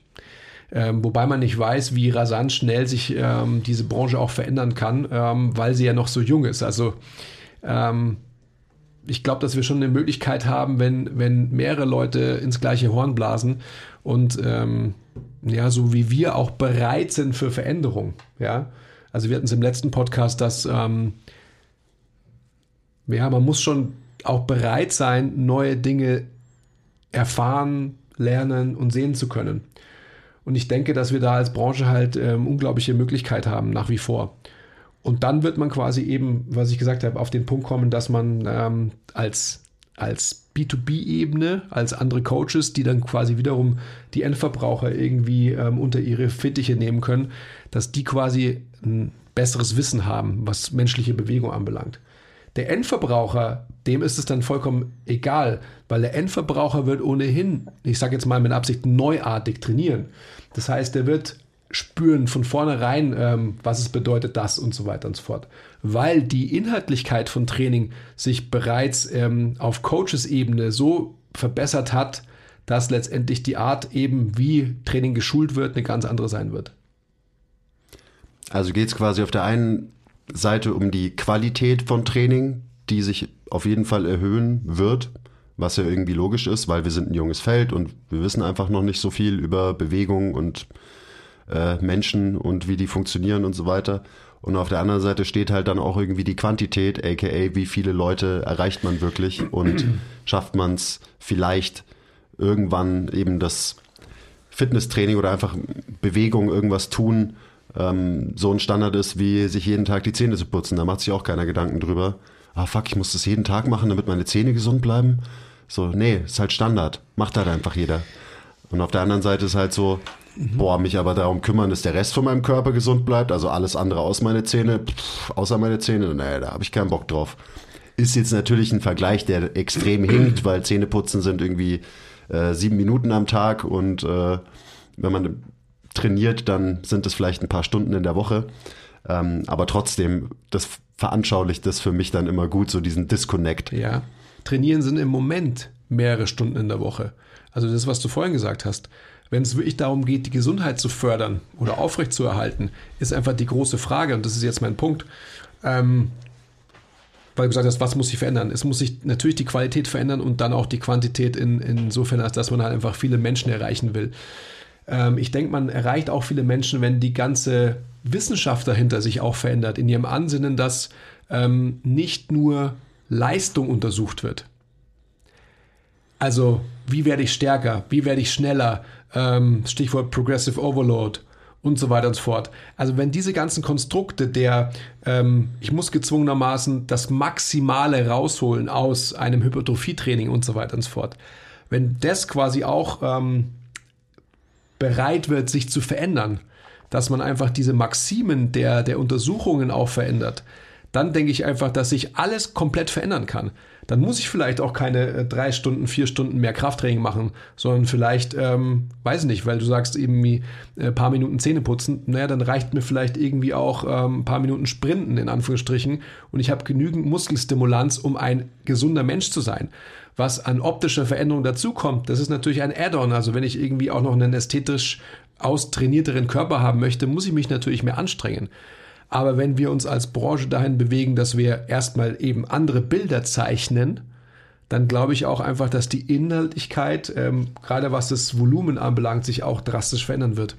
Ähm, wobei man nicht weiß, wie rasant schnell sich ähm, diese Branche auch verändern kann, ähm, weil sie ja noch so jung ist. Also ähm, ich glaube, dass wir schon eine Möglichkeit haben, wenn, wenn mehrere Leute ins gleiche Horn blasen und ähm, ja, so wie wir auch bereit sind für Veränderung. Ja, also wir hatten es im letzten Podcast, dass ähm, ja, man muss schon auch bereit sein, neue Dinge erfahren, lernen und sehen zu können. Und ich denke, dass wir da als Branche halt ähm, unglaubliche Möglichkeit haben, nach wie vor. Und dann wird man quasi eben, was ich gesagt habe, auf den Punkt kommen, dass man ähm, als, als B2B-Ebene als andere Coaches, die dann quasi wiederum die Endverbraucher irgendwie ähm, unter ihre Fittiche nehmen können, dass die quasi ein besseres Wissen haben, was menschliche Bewegung anbelangt. Der Endverbraucher, dem ist es dann vollkommen egal, weil der Endverbraucher wird ohnehin, ich sage jetzt mal mit Absicht, neuartig trainieren. Das heißt, er wird spüren von vornherein, ähm, was es bedeutet, das und so weiter und so fort. Weil die Inhaltlichkeit von Training sich bereits ähm, auf Coaches-Ebene so verbessert hat, dass letztendlich die Art eben, wie Training geschult wird, eine ganz andere sein wird. Also geht es quasi auf der einen Seite um die Qualität von Training, die sich auf jeden Fall erhöhen wird, was ja irgendwie logisch ist, weil wir sind ein junges Feld und wir wissen einfach noch nicht so viel über Bewegung und äh, Menschen und wie die funktionieren und so weiter. Und auf der anderen Seite steht halt dann auch irgendwie die Quantität, aka wie viele Leute erreicht man wirklich und schafft man es vielleicht irgendwann eben das Fitnesstraining oder einfach Bewegung, irgendwas tun, ähm, so ein Standard ist, wie sich jeden Tag die Zähne zu putzen. Da macht sich auch keiner Gedanken drüber. Ah fuck, ich muss das jeden Tag machen, damit meine Zähne gesund bleiben. So, nee, ist halt Standard. Macht halt einfach jeder. Und auf der anderen Seite ist halt so, Mhm. Boah, mich aber darum kümmern, dass der Rest von meinem Körper gesund bleibt, also alles andere aus meine Zähne, pff, außer meine Zähne, nee, da habe ich keinen Bock drauf. Ist jetzt natürlich ein Vergleich, der extrem hinkt, weil Zähneputzen sind irgendwie äh, sieben Minuten am Tag und äh, wenn man trainiert, dann sind es vielleicht ein paar Stunden in der Woche. Ähm, aber trotzdem, das veranschaulicht das für mich dann immer gut, so diesen Disconnect. Ja. Trainieren sind im Moment mehrere Stunden in der Woche. Also das, was du vorhin gesagt hast. Wenn es wirklich darum geht, die Gesundheit zu fördern oder aufrechtzuerhalten, ist einfach die große Frage, und das ist jetzt mein Punkt, ähm, weil du gesagt hast, was muss sich verändern? Es muss sich natürlich die Qualität verändern und dann auch die Quantität in, insofern, als dass man halt einfach viele Menschen erreichen will. Ähm, ich denke, man erreicht auch viele Menschen, wenn die ganze Wissenschaft dahinter sich auch verändert, in ihrem Ansinnen, dass ähm, nicht nur Leistung untersucht wird. Also, wie werde ich stärker? Wie werde ich schneller? ähm, Stichwort Progressive Overload und so weiter und so fort. Also wenn diese ganzen Konstrukte der, ähm, ich muss gezwungenermaßen das Maximale rausholen aus einem Hypertrophietraining und so weiter und so fort, wenn das quasi auch ähm, bereit wird, sich zu verändern, dass man einfach diese Maximen der, der Untersuchungen auch verändert, dann denke ich einfach, dass sich alles komplett verändern kann dann muss ich vielleicht auch keine äh, drei Stunden, vier Stunden mehr Krafttraining machen, sondern vielleicht, ähm, weiß nicht, weil du sagst irgendwie ein äh, paar Minuten Zähne putzen, naja, dann reicht mir vielleicht irgendwie auch ähm, ein paar Minuten Sprinten in Anführungsstrichen und ich habe genügend Muskelstimulanz, um ein gesunder Mensch zu sein. Was an optischer Veränderung dazukommt, das ist natürlich ein Add-on. Also wenn ich irgendwie auch noch einen ästhetisch austrainierteren Körper haben möchte, muss ich mich natürlich mehr anstrengen. Aber wenn wir uns als Branche dahin bewegen, dass wir erstmal eben andere Bilder zeichnen, dann glaube ich auch einfach, dass die Inhaltlichkeit, ähm, gerade was das Volumen anbelangt, sich auch drastisch verändern wird.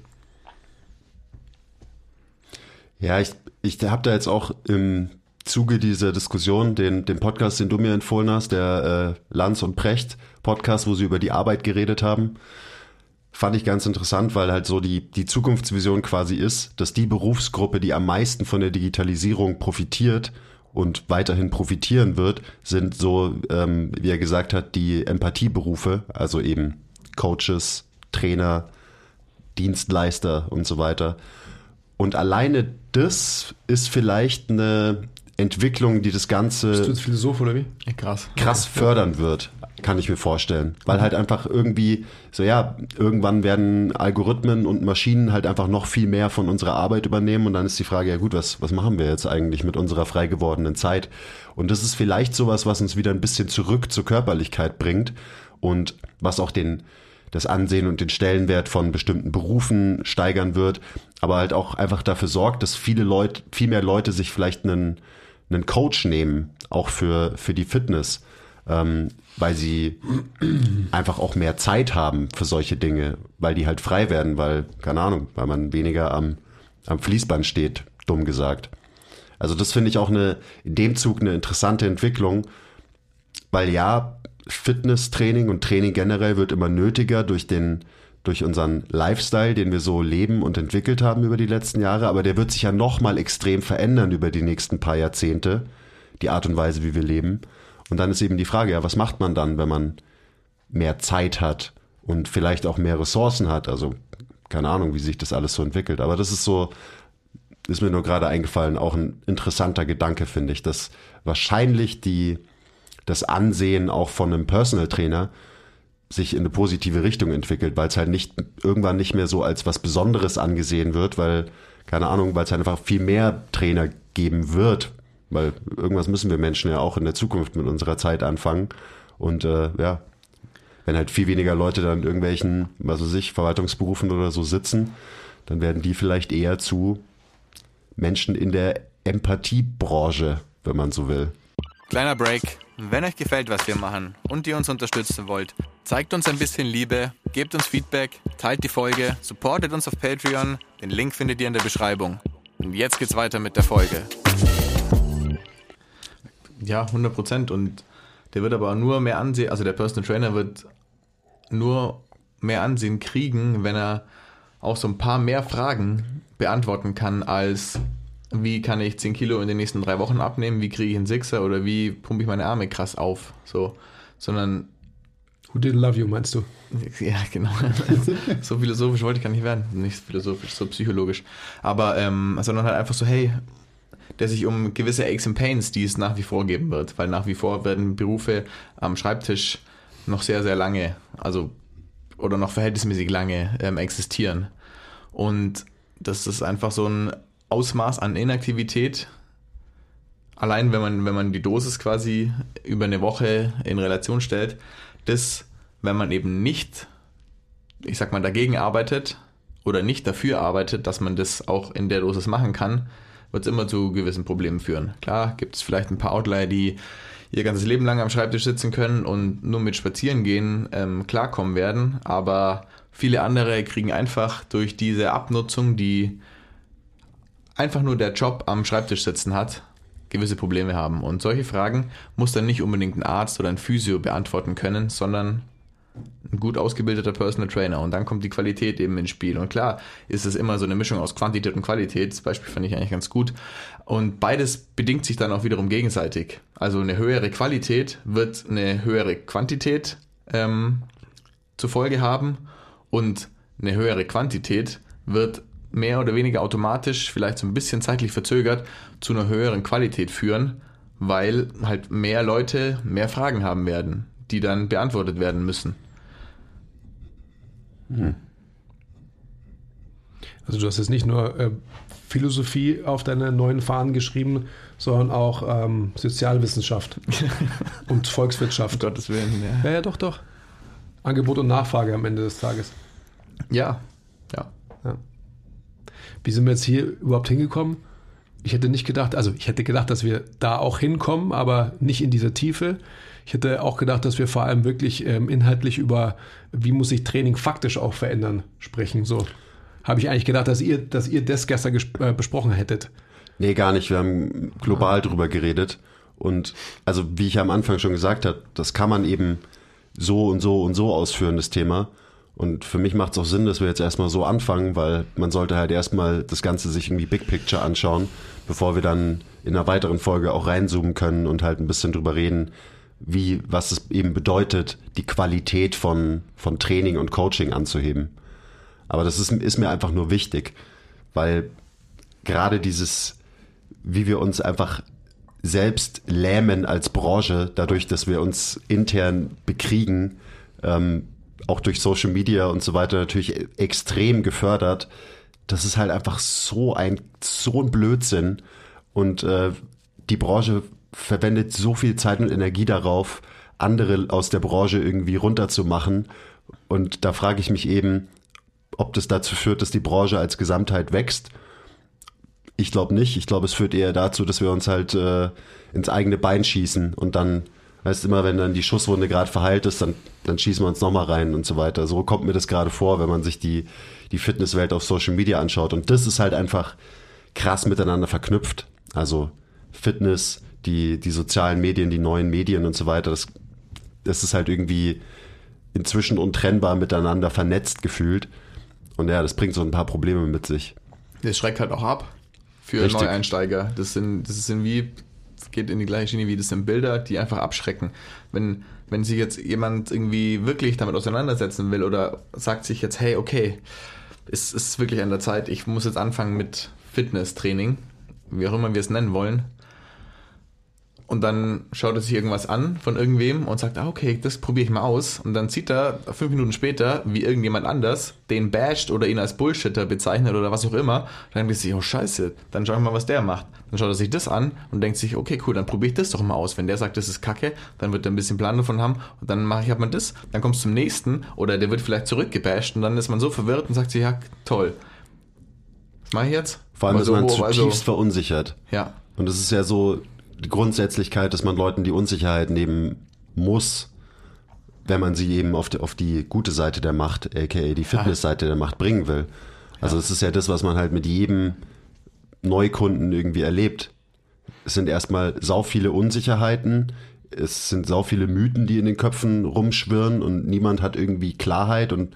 Ja, ich, ich habe da jetzt auch im Zuge dieser Diskussion den, den Podcast, den du mir empfohlen hast, der äh, Lanz und Precht Podcast, wo sie über die Arbeit geredet haben, fand ich ganz interessant, weil halt so die, die Zukunftsvision quasi ist, dass die Berufsgruppe, die am meisten von der Digitalisierung profitiert und weiterhin profitieren wird, sind so, ähm, wie er gesagt hat, die Empathieberufe, also eben Coaches, Trainer, Dienstleister und so weiter. Und alleine das ist vielleicht eine Entwicklung, die das Ganze Bist du jetzt Philosoph oder wie? Krass. krass fördern wird kann ich mir vorstellen. Weil halt einfach irgendwie, so ja, irgendwann werden Algorithmen und Maschinen halt einfach noch viel mehr von unserer Arbeit übernehmen und dann ist die Frage, ja gut, was, was machen wir jetzt eigentlich mit unserer frei gewordenen Zeit? Und das ist vielleicht sowas, was uns wieder ein bisschen zurück zur Körperlichkeit bringt und was auch den, das Ansehen und den Stellenwert von bestimmten Berufen steigern wird, aber halt auch einfach dafür sorgt, dass viele Leute, viel mehr Leute sich vielleicht einen, einen Coach nehmen, auch für, für die Fitness ähm, weil sie einfach auch mehr Zeit haben für solche Dinge, weil die halt frei werden, weil, keine Ahnung, weil man weniger am, am Fließband steht, dumm gesagt. Also das finde ich auch eine, in dem Zug eine interessante Entwicklung, weil ja, Fitnesstraining und Training generell wird immer nötiger durch den, durch unseren Lifestyle, den wir so leben und entwickelt haben über die letzten Jahre, aber der wird sich ja nochmal extrem verändern über die nächsten paar Jahrzehnte, die Art und Weise, wie wir leben. Und dann ist eben die Frage, ja, was macht man dann, wenn man mehr Zeit hat und vielleicht auch mehr Ressourcen hat? Also keine Ahnung, wie sich das alles so entwickelt. Aber das ist so, ist mir nur gerade eingefallen, auch ein interessanter Gedanke, finde ich, dass wahrscheinlich die, das Ansehen auch von einem Personal Trainer sich in eine positive Richtung entwickelt, weil es halt nicht irgendwann nicht mehr so als was Besonderes angesehen wird, weil, keine Ahnung, weil es halt einfach viel mehr Trainer geben wird, weil irgendwas müssen wir Menschen ja auch in der Zukunft mit unserer Zeit anfangen. Und äh, ja, wenn halt viel weniger Leute dann in irgendwelchen, was weiß ich, Verwaltungsberufen oder so sitzen, dann werden die vielleicht eher zu Menschen in der Empathiebranche, wenn man so will. Kleiner Break. Wenn euch gefällt, was wir machen und ihr uns unterstützen wollt, zeigt uns ein bisschen Liebe, gebt uns Feedback, teilt die Folge, supportet uns auf Patreon. Den Link findet ihr in der Beschreibung. Und jetzt geht's weiter mit der Folge. Ja, 100 Prozent. Und der wird aber nur mehr Ansehen, also der Personal Trainer wird nur mehr Ansehen kriegen, wenn er auch so ein paar mehr Fragen beantworten kann, als wie kann ich 10 Kilo in den nächsten drei Wochen abnehmen, wie kriege ich einen Sixer oder wie pumpe ich meine Arme krass auf. So, sondern Who didn't love you, meinst du? Ja, genau. so philosophisch wollte ich gar nicht werden. Nicht philosophisch, so psychologisch. Aber, ähm, sondern halt einfach so, hey, der sich um gewisse Aches and Pains, die es nach wie vor geben wird, weil nach wie vor werden Berufe am Schreibtisch noch sehr, sehr lange, also oder noch verhältnismäßig lange ähm, existieren. Und das ist einfach so ein Ausmaß an Inaktivität. Allein wenn man, wenn man die Dosis quasi über eine Woche in Relation stellt, das, wenn man eben nicht, ich sag mal, dagegen arbeitet oder nicht dafür arbeitet, dass man das auch in der Dosis machen kann, wird es immer zu gewissen Problemen führen. Klar, gibt es vielleicht ein paar Outlier, die ihr ganzes Leben lang am Schreibtisch sitzen können und nur mit Spazierengehen ähm, klarkommen werden, aber viele andere kriegen einfach durch diese Abnutzung, die einfach nur der Job am Schreibtisch sitzen hat, gewisse Probleme haben. Und solche Fragen muss dann nicht unbedingt ein Arzt oder ein Physio beantworten können, sondern ein gut ausgebildeter Personal Trainer. Und dann kommt die Qualität eben ins Spiel. Und klar ist es immer so eine Mischung aus Quantität und Qualität. Das Beispiel fand ich eigentlich ganz gut. Und beides bedingt sich dann auch wiederum gegenseitig. Also eine höhere Qualität wird eine höhere Quantität ähm, zur Folge haben und eine höhere Quantität wird mehr oder weniger automatisch, vielleicht so ein bisschen zeitlich verzögert, zu einer höheren Qualität führen, weil halt mehr Leute mehr Fragen haben werden, die dann beantwortet werden müssen. Also du hast jetzt nicht nur äh, Philosophie auf deine neuen Fahnen geschrieben, sondern auch ähm, Sozialwissenschaft und Volkswirtschaft. Um Gottes Willen, Ja, ja, doch, doch. Angebot und Nachfrage am Ende des Tages. Ja, ja. Wie sind wir jetzt hier überhaupt hingekommen? Ich hätte nicht gedacht, also ich hätte gedacht, dass wir da auch hinkommen, aber nicht in dieser Tiefe. Ich hätte auch gedacht, dass wir vor allem wirklich ähm, inhaltlich über, wie muss sich Training faktisch auch verändern, sprechen. So habe ich eigentlich gedacht, dass ihr, dass ihr das gestern ges- äh, besprochen hättet. Nee, gar nicht. Wir haben global drüber geredet. Und also, wie ich am Anfang schon gesagt habe, das kann man eben so und so und so ausführen, das Thema. Und für mich macht es auch Sinn, dass wir jetzt erstmal so anfangen, weil man sollte halt erstmal das Ganze sich irgendwie Big Picture anschauen, bevor wir dann in einer weiteren Folge auch reinzoomen können und halt ein bisschen drüber reden, wie, was es eben bedeutet, die Qualität von, von Training und Coaching anzuheben. Aber das ist, ist mir einfach nur wichtig, weil gerade dieses, wie wir uns einfach selbst lähmen als Branche, dadurch, dass wir uns intern bekriegen, ähm, auch durch Social Media und so weiter natürlich extrem gefördert. Das ist halt einfach so ein, so ein Blödsinn. Und äh, die Branche verwendet so viel Zeit und Energie darauf, andere aus der Branche irgendwie runterzumachen. Und da frage ich mich eben, ob das dazu führt, dass die Branche als Gesamtheit wächst. Ich glaube nicht. Ich glaube, es führt eher dazu, dass wir uns halt äh, ins eigene Bein schießen und dann, weißt du, immer, wenn dann die Schusswunde gerade verheilt ist, dann, dann schießen wir uns nochmal rein und so weiter. So kommt mir das gerade vor, wenn man sich die, die Fitnesswelt auf Social Media anschaut. Und das ist halt einfach krass miteinander verknüpft. Also Fitness, die, die sozialen Medien, die neuen Medien und so weiter, das, das ist halt irgendwie inzwischen untrennbar miteinander vernetzt gefühlt. Und ja, das bringt so ein paar Probleme mit sich. Das schreckt halt auch ab für Richtig. Neueinsteiger. Das sind, das sind wie geht in die gleiche Schiene wie das sind Bilder, die einfach abschrecken. Wenn, wenn sich jetzt jemand irgendwie wirklich damit auseinandersetzen will oder sagt sich jetzt, hey, okay, es ist wirklich an der Zeit, ich muss jetzt anfangen mit Fitnesstraining, wie auch immer wir es nennen wollen, und dann schaut er sich irgendwas an von irgendwem und sagt, ah, okay, das probiere ich mal aus. Und dann sieht er fünf Minuten später, wie irgendjemand anders den basht oder ihn als Bullshitter bezeichnet oder was auch immer. Dann denkt er sich, oh scheiße, dann schau ich mal, was der macht. Dann schaut er sich das an und denkt sich, okay, cool, dann probiere ich das doch mal aus. Wenn der sagt, das ist kacke, dann wird er ein bisschen Plan davon haben und dann mache ich halt mal das. Dann kommst du zum nächsten oder der wird vielleicht zurückgebasht und dann ist man so verwirrt und sagt sich, ja, toll. Was mache ich jetzt? Vor allem ist man oh, zutiefst also- verunsichert. Ja, Und es ist ja so die Grundsätzlichkeit, dass man Leuten die Unsicherheit nehmen muss, wenn man sie eben auf die, auf die gute Seite der Macht, aka die Fitnessseite der Macht bringen will. Also es ist ja das, was man halt mit jedem Neukunden irgendwie erlebt. Es sind erstmal sau viele Unsicherheiten, es sind sau viele Mythen, die in den Köpfen rumschwirren und niemand hat irgendwie Klarheit und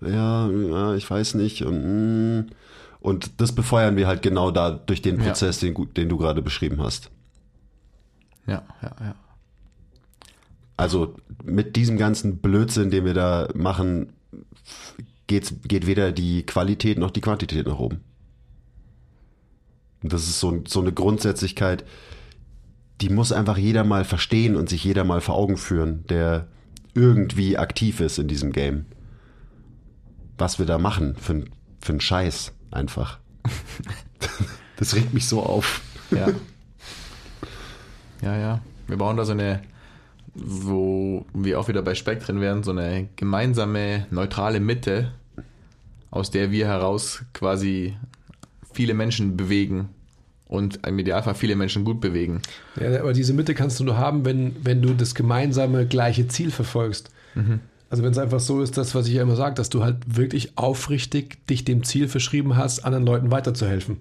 ja, ja ich weiß nicht und mm, und das befeuern wir halt genau da durch den Ja. Prozess, den, gu- den du gerade beschrieben hast. Ja, ja, ja. Also mit diesem ganzen Blödsinn, den wir da machen, geht's, geht weder die Qualität noch die Quantität nach oben. Und das ist so, so eine Grundsätzlichkeit, die muss einfach jeder mal verstehen und sich jeder mal vor Augen führen, der irgendwie aktiv ist in diesem Game. Was wir da machen für, für einen Scheiß einfach. das regt mich so auf. Ja. Ja, ja. Wir bauen da so eine, wo wir auch wieder bei Spektren wären, so eine gemeinsame, neutrale Mitte, aus der wir heraus quasi viele Menschen bewegen und im Idealfall viele Menschen gut bewegen. Ja, aber diese Mitte kannst du nur haben, wenn, wenn du das gemeinsame gleiche Ziel verfolgst. Also wenn es einfach so ist, das, was ich ja immer sage, dass du halt wirklich aufrichtig dich dem Ziel verschrieben hast, anderen Leuten weiterzuhelfen.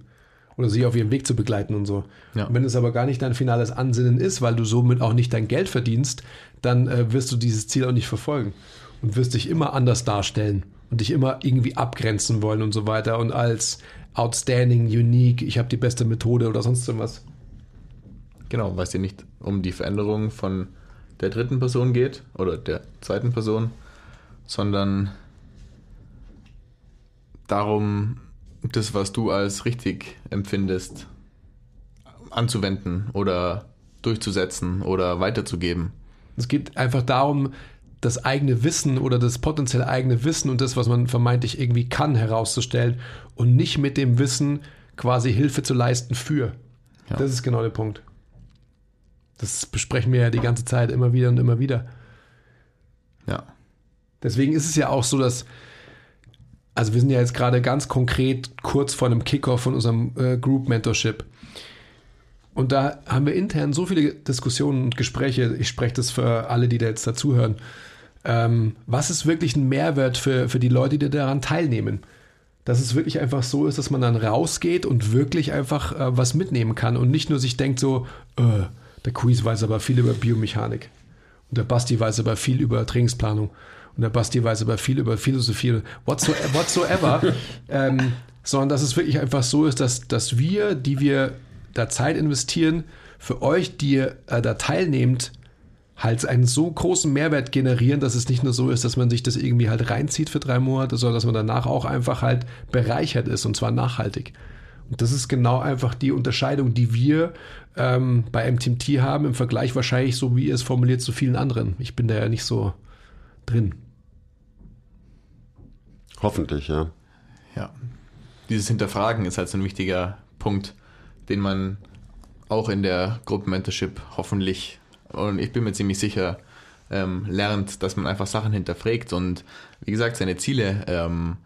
Oder sie auf ihrem Weg zu begleiten und so. Ja. Und wenn es aber gar nicht dein finales Ansinnen ist, weil du somit auch nicht dein Geld verdienst, dann äh, wirst du dieses Ziel auch nicht verfolgen. Und wirst dich immer anders darstellen und dich immer irgendwie abgrenzen wollen und so weiter. Und als outstanding, unique, ich habe die beste Methode oder sonst irgendwas. Genau, weil es dir nicht um die Veränderung von der dritten Person geht oder der zweiten Person, sondern darum, das, was du als richtig empfindest, anzuwenden oder durchzusetzen oder weiterzugeben. Es geht einfach darum, das eigene Wissen oder das potenziell eigene Wissen und das, was man vermeintlich irgendwie kann, herauszustellen und nicht mit dem Wissen quasi Hilfe zu leisten für. Ja. Das ist genau der Punkt. Das besprechen wir ja die ganze Zeit immer wieder und immer wieder. Ja. Deswegen ist es ja auch so, dass, also wir sind ja jetzt gerade ganz konkret kurz vor einem Kickoff von unserem äh, Group Mentorship. Und da haben wir intern so viele Diskussionen und Gespräche, ich spreche das für alle, die da jetzt dazuhören. Ähm, was ist wirklich ein Mehrwert für, für die Leute, die daran teilnehmen? Dass es wirklich einfach so ist, dass man dann rausgeht und wirklich einfach äh, was mitnehmen kann und nicht nur sich denkt so, äh, der Quiz weiß aber viel über Biomechanik. Und der Basti weiß aber viel über Trainingsplanung. Und der Basti weiß aber viel über Philosophie, whatsoever. whatsoever. ähm, sondern dass es wirklich einfach so ist, dass, dass wir, die wir da Zeit investieren, für euch, die ihr äh, da teilnehmt, halt einen so großen Mehrwert generieren, dass es nicht nur so ist, dass man sich das irgendwie halt reinzieht für drei Monate, sondern dass man danach auch einfach halt bereichert ist und zwar nachhaltig. Und das ist genau einfach die Unterscheidung, die wir ähm, bei MTMT haben, im Vergleich wahrscheinlich so, wie ihr es formuliert, zu vielen anderen. Ich bin da ja nicht so drin. Hoffentlich, ja. Ja. Dieses Hinterfragen ist halt so ein wichtiger Punkt, den man auch in der Gruppenmentorship hoffentlich, und ich bin mir ziemlich sicher, ähm, lernt, dass man einfach Sachen hinterfragt und wie gesagt, seine Ziele ähm,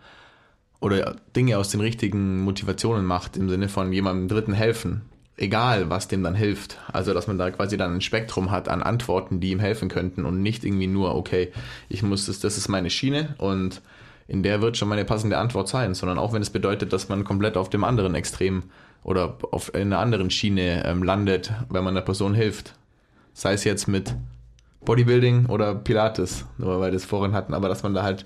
oder Dinge aus den richtigen Motivationen macht, im Sinne von jemandem Dritten helfen. Egal, was dem dann hilft. Also, dass man da quasi dann ein Spektrum hat an Antworten, die ihm helfen könnten und nicht irgendwie nur, okay, ich muss das, das ist meine Schiene und in der wird schon meine passende Antwort sein, sondern auch wenn es bedeutet, dass man komplett auf dem anderen Extrem oder auf einer anderen Schiene ähm, landet, wenn man einer Person hilft. Sei es jetzt mit Bodybuilding oder Pilates, nur weil wir das vorhin hatten, aber dass man da halt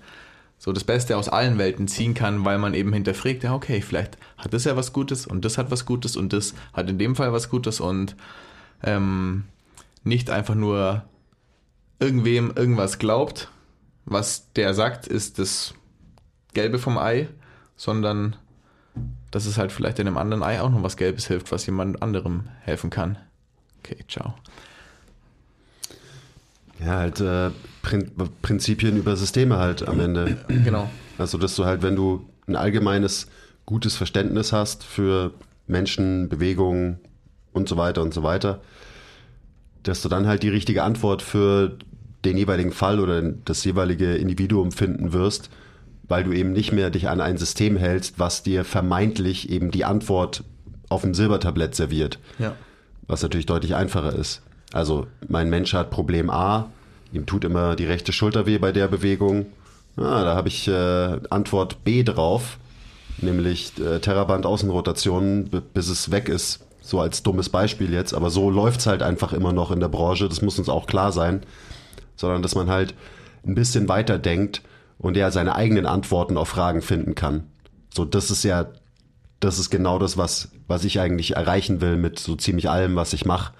so das Beste aus allen Welten ziehen kann, weil man eben hinterfragt, ja, okay, vielleicht hat das ja was Gutes und das hat was Gutes und das hat in dem Fall was Gutes und ähm, nicht einfach nur irgendwem irgendwas glaubt, was der sagt, ist das Gelbe vom Ei, sondern dass es halt vielleicht in einem anderen Ei auch noch was Gelbes hilft, was jemand anderem helfen kann. Okay, ciao. Ja, halt äh, Prin Prinzipien über Systeme halt am Ende. Genau. Also, dass du halt, wenn du ein allgemeines, gutes Verständnis hast für Menschen, Bewegungen und so weiter und so weiter, dass du dann halt die richtige Antwort für den jeweiligen Fall oder das jeweilige Individuum finden wirst, weil du eben nicht mehr dich an ein System hältst, was dir vermeintlich eben die Antwort auf dem Silbertablett serviert. Ja. Was natürlich deutlich einfacher ist. Also mein Mensch hat Problem A, ihm tut immer die rechte Schulter weh bei der Bewegung. Ah, da habe ich äh, Antwort B drauf, nämlich äh, Terraband Außenrotation, bis es weg ist. So als dummes Beispiel jetzt, aber so läuft's halt einfach immer noch in der Branche, das muss uns auch klar sein. Sondern dass man halt ein bisschen weiter denkt und er seine eigenen Antworten auf Fragen finden kann. So, das ist ja, das ist genau das, was, was ich eigentlich erreichen will mit so ziemlich allem, was ich mache.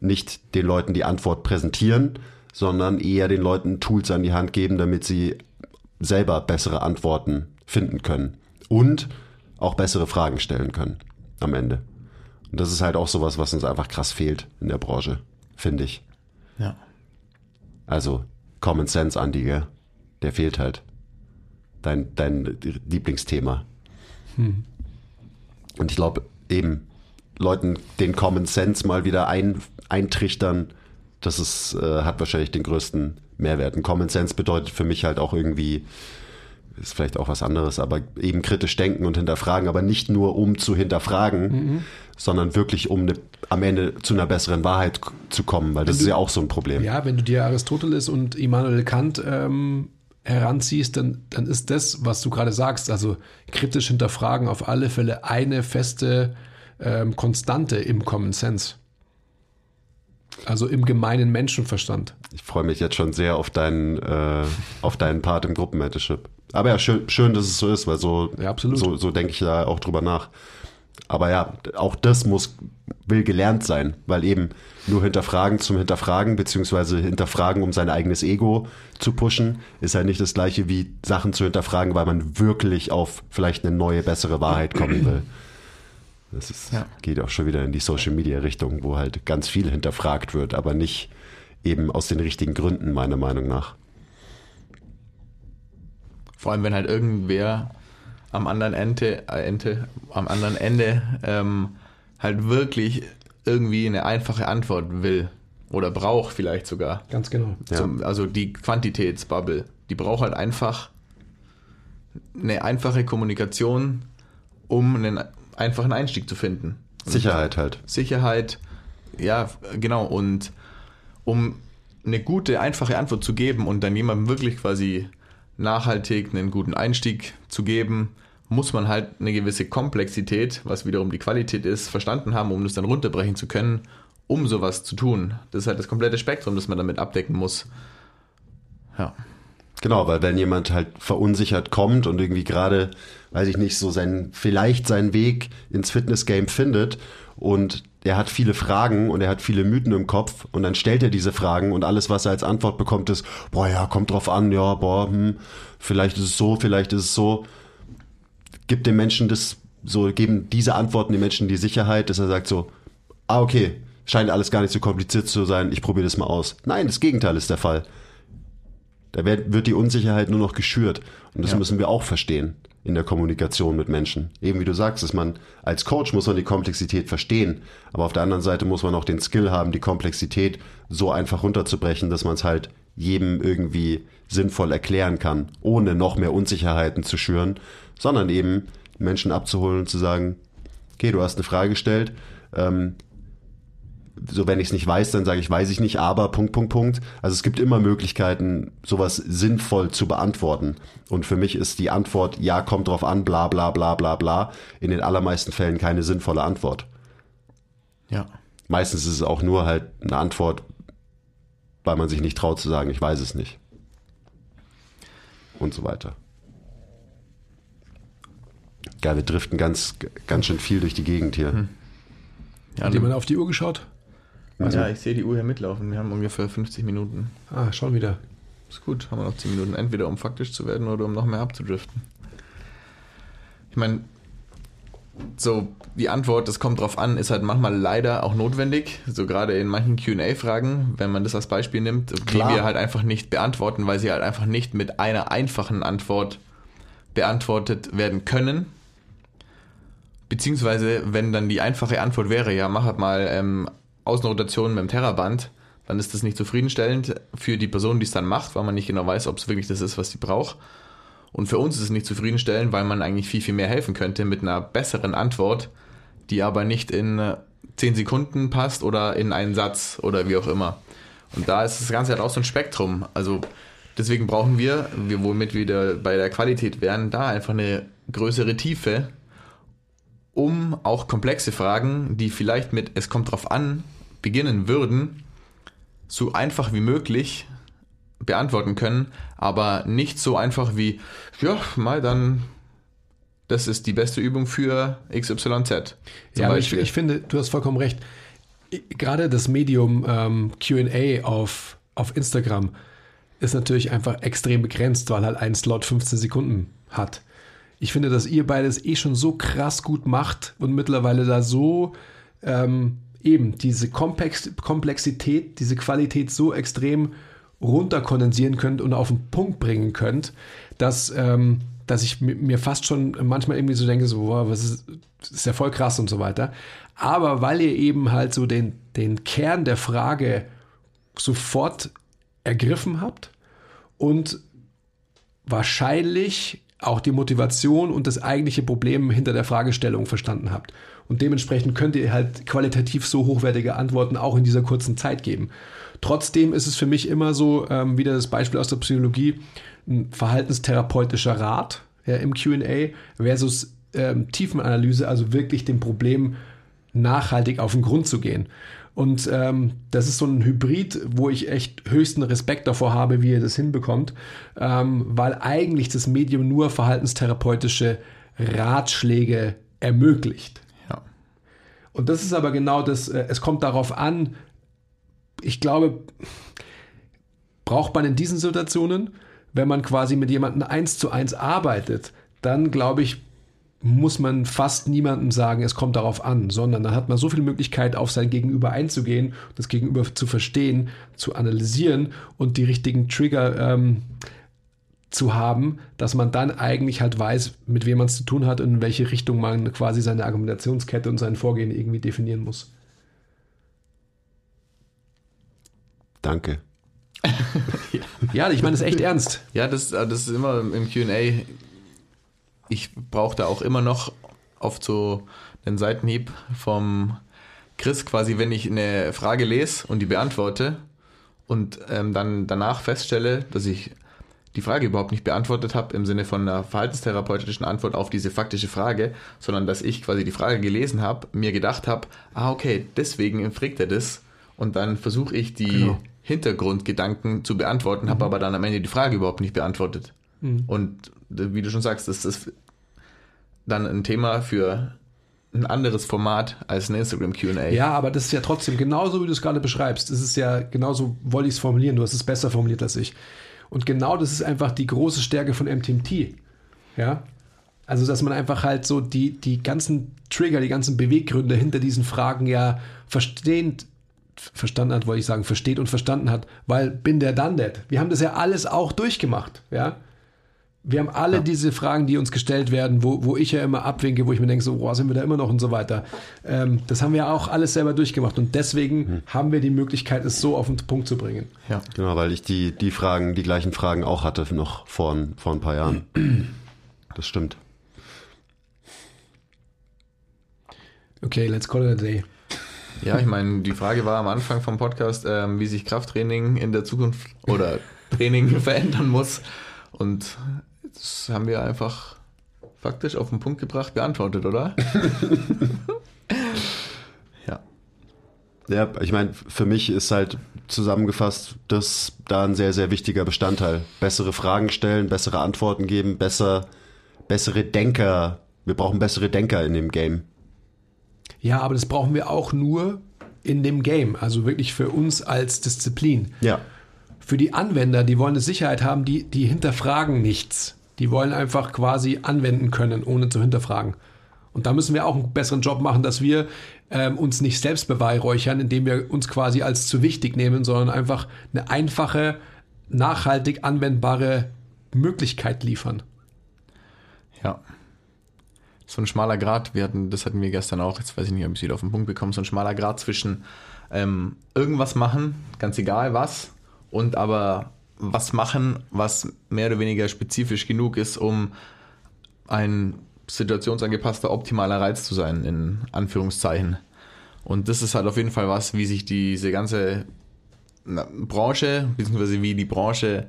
Nicht den Leuten die Antwort präsentieren, sondern eher den Leuten Tools an die Hand geben, damit sie selber bessere Antworten finden können und auch bessere Fragen stellen können am Ende. Und das ist halt auch sowas, was uns einfach krass fehlt in der Branche, finde ich. Ja. Also Common Sense, Andi, gell? der fehlt halt. Dein, dein Lieblingsthema. Und ich glaube, eben Leuten den Common Sense mal wieder ein, eintrichtern, das ist, äh, hat wahrscheinlich den größten Mehrwert. Ein Common Sense bedeutet für mich halt auch irgendwie, ist vielleicht auch was anderes, aber eben kritisch denken und hinterfragen, aber nicht nur um zu hinterfragen, sondern wirklich um eine, am Ende zu einer besseren Wahrheit zu kommen, weil das du- ist ja auch so ein Problem. Ja, wenn du dir Aristoteles und Immanuel Kant ähm, heranziehst, dann, dann ist das, was du gerade sagst, also kritisch hinterfragen, auf alle Fälle eine feste ähm, Konstante im Common Sense. Also im gemeinen Menschenverstand. Ich freue mich jetzt schon sehr auf deinen, äh, auf deinen Part im Gruppenmentorship. Aber ja, schön, schön, dass es so ist, weil so, Ja, so, so denke ich da auch drüber nach. Aber ja, auch das muss, will gelernt sein, weil eben nur hinterfragen zum Hinterfragen, beziehungsweise hinterfragen, um sein eigenes Ego zu pushen, ist halt nicht das gleiche wie Sachen zu hinterfragen, weil man wirklich auf vielleicht eine neue, bessere Wahrheit kommen will. Das ist, Ja. geht auch schon wieder in die Social Media Richtung, wo halt ganz viel hinterfragt wird, aber nicht eben aus den richtigen Gründen, meiner Meinung nach. Vor allem, wenn halt irgendwer am anderen Ende, äh, Ente, am anderen Ende ähm, halt wirklich irgendwie eine einfache Antwort will oder braucht vielleicht sogar. Ganz genau. Ja. Zum, also die Quantitätsbubble, die braucht halt einfach eine einfache Kommunikation, um einen einfachen Einstieg zu finden. Sicherheit halt. Sicherheit, ja, genau. Und um eine gute, einfache Antwort zu geben und dann jemandem wirklich quasi nachhaltig einen guten Einstieg zu geben, muss man halt eine gewisse Komplexität, was wiederum die Qualität ist, verstanden haben, um das dann runterbrechen zu können, um sowas zu tun. Das ist halt das komplette Spektrum, das man damit abdecken muss. Ja. Genau, weil wenn jemand halt verunsichert kommt und irgendwie gerade, weiß ich nicht, so sein, vielleicht seinen Weg ins Fitnessgame findet und er hat viele Fragen und er hat viele Mythen im Kopf und dann stellt er diese Fragen und alles, was er als Antwort bekommt, ist, boah, ja, kommt drauf an, ja, boah, hm, vielleicht ist es so, vielleicht ist es so. Gibt dem Menschen das, so, geben diese Antworten den Menschen die Sicherheit, dass er sagt so, ah, okay, scheint alles gar nicht so kompliziert zu sein, ich probiere das mal aus. Nein, das Gegenteil ist der Fall. Da wird, wird die Unsicherheit nur noch geschürt. Und das Ja. müssen wir auch verstehen in der Kommunikation mit Menschen. Eben wie du sagst, dass man als Coach muss man die Komplexität verstehen, aber auf der anderen Seite muss man auch den Skill haben, die Komplexität so einfach runterzubrechen, dass man es halt jedem irgendwie sinnvoll erklären kann, ohne noch mehr Unsicherheiten zu schüren, sondern eben Menschen abzuholen und zu sagen, okay, du hast eine Frage gestellt, ähm, so wenn ich es nicht weiß, dann sage ich, weiß ich nicht, aber Punkt, Punkt, Punkt. Also es gibt immer Möglichkeiten, sowas sinnvoll zu beantworten. Und für mich ist die Antwort, ja, kommt drauf an, bla bla bla bla bla, in den allermeisten Fällen keine sinnvolle Antwort. Ja. Meistens ist es auch nur halt eine Antwort, weil man sich nicht traut zu sagen, ich weiß es nicht. Und so weiter. Geil, wir driften ganz, ganz schön viel durch die Gegend hier. Ja, Hat jemand auf die Uhr geschaut? Ja, ich sehe die Uhr hier mitlaufen. Wir haben ungefähr 50 Minuten. Ah, schon wieder. Ist gut, haben wir noch 10 Minuten. Entweder um faktisch zu werden oder um noch mehr abzudriften. Ich meine, so die Antwort, das kommt drauf an, ist halt manchmal leider auch notwendig. So gerade in manchen QA-Fragen, wenn man das als Beispiel nimmt, Klar. die wir halt einfach nicht beantworten, weil sie halt einfach nicht mit einer einfachen Antwort beantwortet werden können. Beziehungsweise, wenn dann die einfache Antwort wäre, ja, mach halt mal ähm, Außenrotation mit dem Terraband, dann ist das nicht zufriedenstellend für die Person, die es dann macht, weil man nicht genau weiß, ob es wirklich das ist, was sie braucht. Und für uns ist es nicht zufriedenstellend, weil man eigentlich viel, viel mehr helfen könnte mit einer besseren Antwort, die aber nicht in äh, 10 Sekunden passt oder in einen Satz oder wie auch immer. Und da ist das Ganze halt auch so ein Spektrum. Also deswegen brauchen wir, wir womit wir wieder bei der Qualität wären, da einfach eine größere Tiefe, um auch komplexe Fragen, die vielleicht mit es kommt drauf an, beginnen würden, so einfach wie möglich beantworten können, aber nicht so einfach wie, ja, mal dann, das ist die beste Übung für XYZ. Ja, aber ich, ich finde, du hast vollkommen recht. Gerade das Medium ähm, QA auf, auf Instagram ist natürlich einfach extrem begrenzt, weil halt ein Slot 15 Sekunden hat. Ich finde, dass ihr beides eh schon so krass gut macht und mittlerweile da so ähm, eben diese Komplex Komplexität, diese Qualität so extrem runterkondensieren könnt und auf den Punkt bringen könnt, dass, ähm, dass ich mi- mir fast schon manchmal irgendwie so denke, so, wow, was ist, das ist ja voll krass und so weiter. Aber weil ihr eben halt so den, den Kern der Frage sofort ergriffen habt und wahrscheinlich auch die Motivation und das eigentliche Problem hinter der Fragestellung verstanden habt. Und dementsprechend könnt ihr halt qualitativ so hochwertige Antworten auch in dieser kurzen Zeit geben. Trotzdem ist es für mich immer so, ähm, wieder das Beispiel aus der Psychologie, ein verhaltenstherapeutischer Rat ja, im QA versus ähm, Tiefenanalyse, also wirklich dem Problem nachhaltig auf den Grund zu gehen. Und ähm, das ist so ein Hybrid, wo ich echt höchsten Respekt davor habe, wie ihr das hinbekommt, ähm, weil eigentlich das Medium nur verhaltenstherapeutische Ratschläge ermöglicht. ja. Und das ist aber genau das, äh, es kommt darauf an, ich glaube, braucht man in diesen Situationen, wenn man quasi mit jemandem eins zu eins arbeitet, dann glaube ich, muss man fast niemandem sagen, es kommt darauf an, sondern dann hat man so viel Möglichkeit, auf sein Gegenüber einzugehen, das Gegenüber zu verstehen, zu analysieren und die richtigen Trigger ähm, zu haben, dass man dann eigentlich halt weiß, mit wem man es zu tun hat und in welche Richtung man quasi seine Argumentationskette und sein Vorgehen irgendwie definieren muss. Danke. Ja, ich meine das echt ernst. Ja, das, äh, das ist immer im QA. Ich brauche da auch immer noch oft so einen Seitenhieb vom Chris, quasi, wenn ich eine Frage lese und die beantworte und ähm, dann danach feststelle, dass ich die Frage überhaupt nicht beantwortet habe im Sinne von einer verhaltenstherapeutischen Antwort auf diese faktische Frage, sondern dass ich quasi die Frage gelesen habe, mir gedacht habe, ah okay, deswegen fragt er das und dann versuche ich die Genau. Hintergrundgedanken zu beantworten, habe aber dann am Ende die Frage überhaupt nicht beantwortet. Und äh, wie du schon sagst, das ist dann ein Thema für ein anderes Format als ein Instagram QA. Ja, aber das ist ja trotzdem genauso, wie du es gerade beschreibst. Es ist ja genauso, wollte ich es formulieren. Du hast es besser formuliert als ich. Und genau das ist einfach die große Stärke von MTMT. Ja. Also, dass man einfach halt so die, die ganzen Trigger, die ganzen Beweggründe hinter diesen Fragen ja verstehend, verstanden hat, wollte ich sagen, versteht und verstanden hat, weil bin der dann that. Wir haben das ja alles auch durchgemacht. Ja. Wir haben alle diese Fragen, die uns gestellt werden, wo, wo ich ja immer abwinke, wo ich mir denke, so, boah, sind wir da immer noch und so weiter. Ähm, das haben wir auch alles selber durchgemacht und deswegen haben wir die Möglichkeit, es so auf den Punkt zu bringen. ja. Genau, weil ich die, die Fragen, die gleichen Fragen auch hatte noch vor, ein- vor ein paar Jahren. Das stimmt. Okay, let's call it a day. Ja, ich meine, die Frage war am Anfang vom Podcast, ähm, wie sich Krafttraining in der Zukunft oder Training verändern muss. Und das haben wir einfach faktisch auf den Punkt gebracht, beantwortet, oder? ja. Ja, ich meine, für mich ist halt zusammengefasst das da ein sehr, sehr wichtiger Bestandteil. Bessere Fragen stellen, bessere Antworten geben, besser, bessere Denker. Wir brauchen bessere Denker in dem Game. Ja, aber das brauchen wir auch nur, in dem Game, also wirklich für uns als Disziplin. Ja. Für die Anwender, die wollen eine Sicherheit haben, die, die hinterfragen nichts. Die wollen einfach quasi anwenden können, ohne zu hinterfragen. Und da müssen wir auch einen besseren Job machen, dass wir ähm, uns nicht selbst beweihräuchern, indem wir uns quasi als zu wichtig nehmen, sondern einfach eine einfache, nachhaltig anwendbare Möglichkeit liefern. Ja. So ein schmaler Grad, wir hatten, das hatten wir gestern auch, jetzt weiß ich nicht, ob ich es wieder auf den Punkt bekomme, so ein schmaler Grad zwischen ähm, irgendwas machen, ganz egal was, und aber was machen, was mehr oder weniger spezifisch genug ist, um ein situationsangepasster, optimaler Reiz zu sein, in Anführungszeichen. Und das ist halt auf jeden Fall was, wie sich diese ganze Branche, beziehungsweise wie die Branche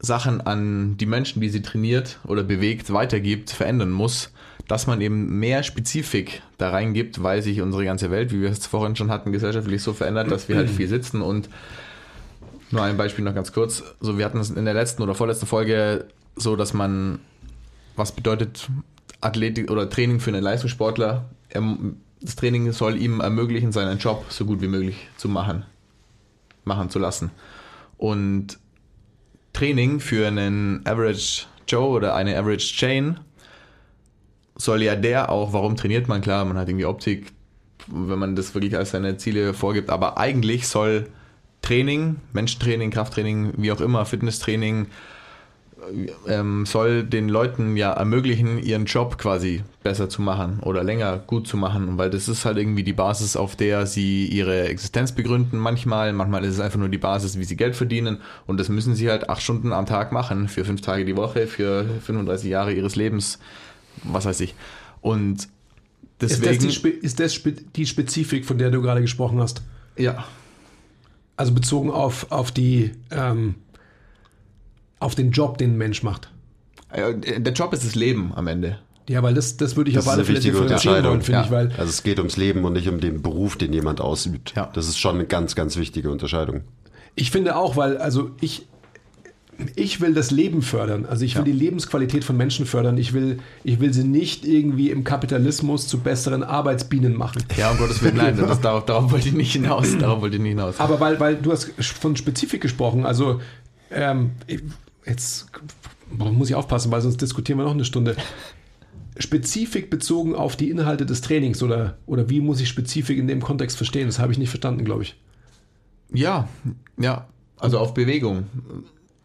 Sachen an die Menschen, die sie trainiert oder bewegt, weitergibt, verändern muss, dass man eben mehr Spezifik da reingibt, weil sich unsere ganze Welt, wie wir es vorhin schon hatten, gesellschaftlich so verändert, dass wir halt viel sitzen und nur ein Beispiel noch ganz kurz. So, wir hatten es in der letzten oder vorletzten Folge so, dass man, was bedeutet Athletik oder Training für einen Leistungssportler? Das Training soll ihm ermöglichen, seinen Job so gut wie möglich zu machen, machen zu lassen. Und Training für einen Average Joe oder eine Average Chain soll ja der auch, warum trainiert man? Klar, man hat irgendwie Optik, wenn man das wirklich als seine Ziele vorgibt, aber eigentlich soll Training, Menschentraining, Krafttraining, wie auch immer, Fitnesstraining, ähm, soll den Leuten ja ermöglichen, ihren Job quasi besser zu machen oder länger gut zu machen, weil das ist halt irgendwie die Basis, auf der sie ihre Existenz begründen manchmal. Manchmal ist es einfach nur die Basis, wie sie Geld verdienen und das müssen sie halt acht Stunden am Tag machen, für fünf Tage die Woche, für 35 Jahre ihres Lebens, was weiß ich. Und deswegen... Ist das die, ist das die Spezifik, von der du gerade gesprochen hast? Ja. Also bezogen auf, auf die... Ähm auf den Job, den ein Mensch macht. Der Job ist das Leben am Ende. Ja, weil das, das würde ich Das auf alle ist eine Fälle wichtige differenzieren wollen, Unterscheidung. finde Ja. ich, weil Also es geht ums Leben und nicht um den Beruf, den jemand ausübt. Ja. Das ist schon eine ganz, ganz wichtige Unterscheidung. ich finde auch, weil, also ich, ich will das Leben fördern. Also ich will Ja. die Lebensqualität von Menschen fördern. Ich will, ich will sie nicht irgendwie im Kapitalismus zu besseren Arbeitsbienen machen. Ja, um Gottes Willen, nein, das, darauf, darauf wollte ich nicht hinaus. Darauf wollte ich nicht hinaus. Aber weil, weil du hast von Spezifik gesprochen, also ähm, jetzt muss ich aufpassen, weil sonst diskutieren wir noch eine Stunde. Spezifik bezogen auf die Inhalte des Trainings oder, oder wie muss ich Spezifik in dem Kontext verstehen? Das habe ich nicht verstanden, glaube ich. Ja, ja. Also auf Bewegung.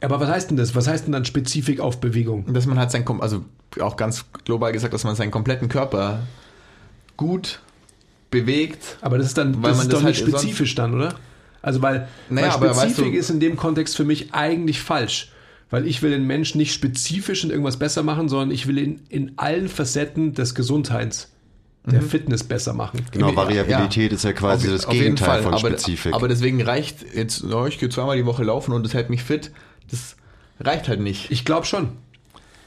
Aber was heißt denn das? Was heißt denn dann Spezifik auf Bewegung? Dass man halt sein, also auch ganz global gesagt, dass man seinen kompletten Körper gut bewegt. Aber das ist dann Weil das man ist das doch nicht halt spezifisch dann, oder? Also weil, Naja, weil aber weißt Spezifik du- ist in dem Kontext für mich eigentlich falsch. Weil ich will den Menschen nicht spezifisch in irgendwas besser machen, sondern ich will ihn in allen Facetten des Gesundheits, der Mhm. Fitness besser machen. Genau, Variabilität ja. ist ja quasi Auf- das Gegenteil Fall, von aber, Spezifik. Aber deswegen reicht jetzt, oh, ich gehe zweimal die Woche laufen und das hält mich fit. Das reicht halt nicht. Ich glaube schon.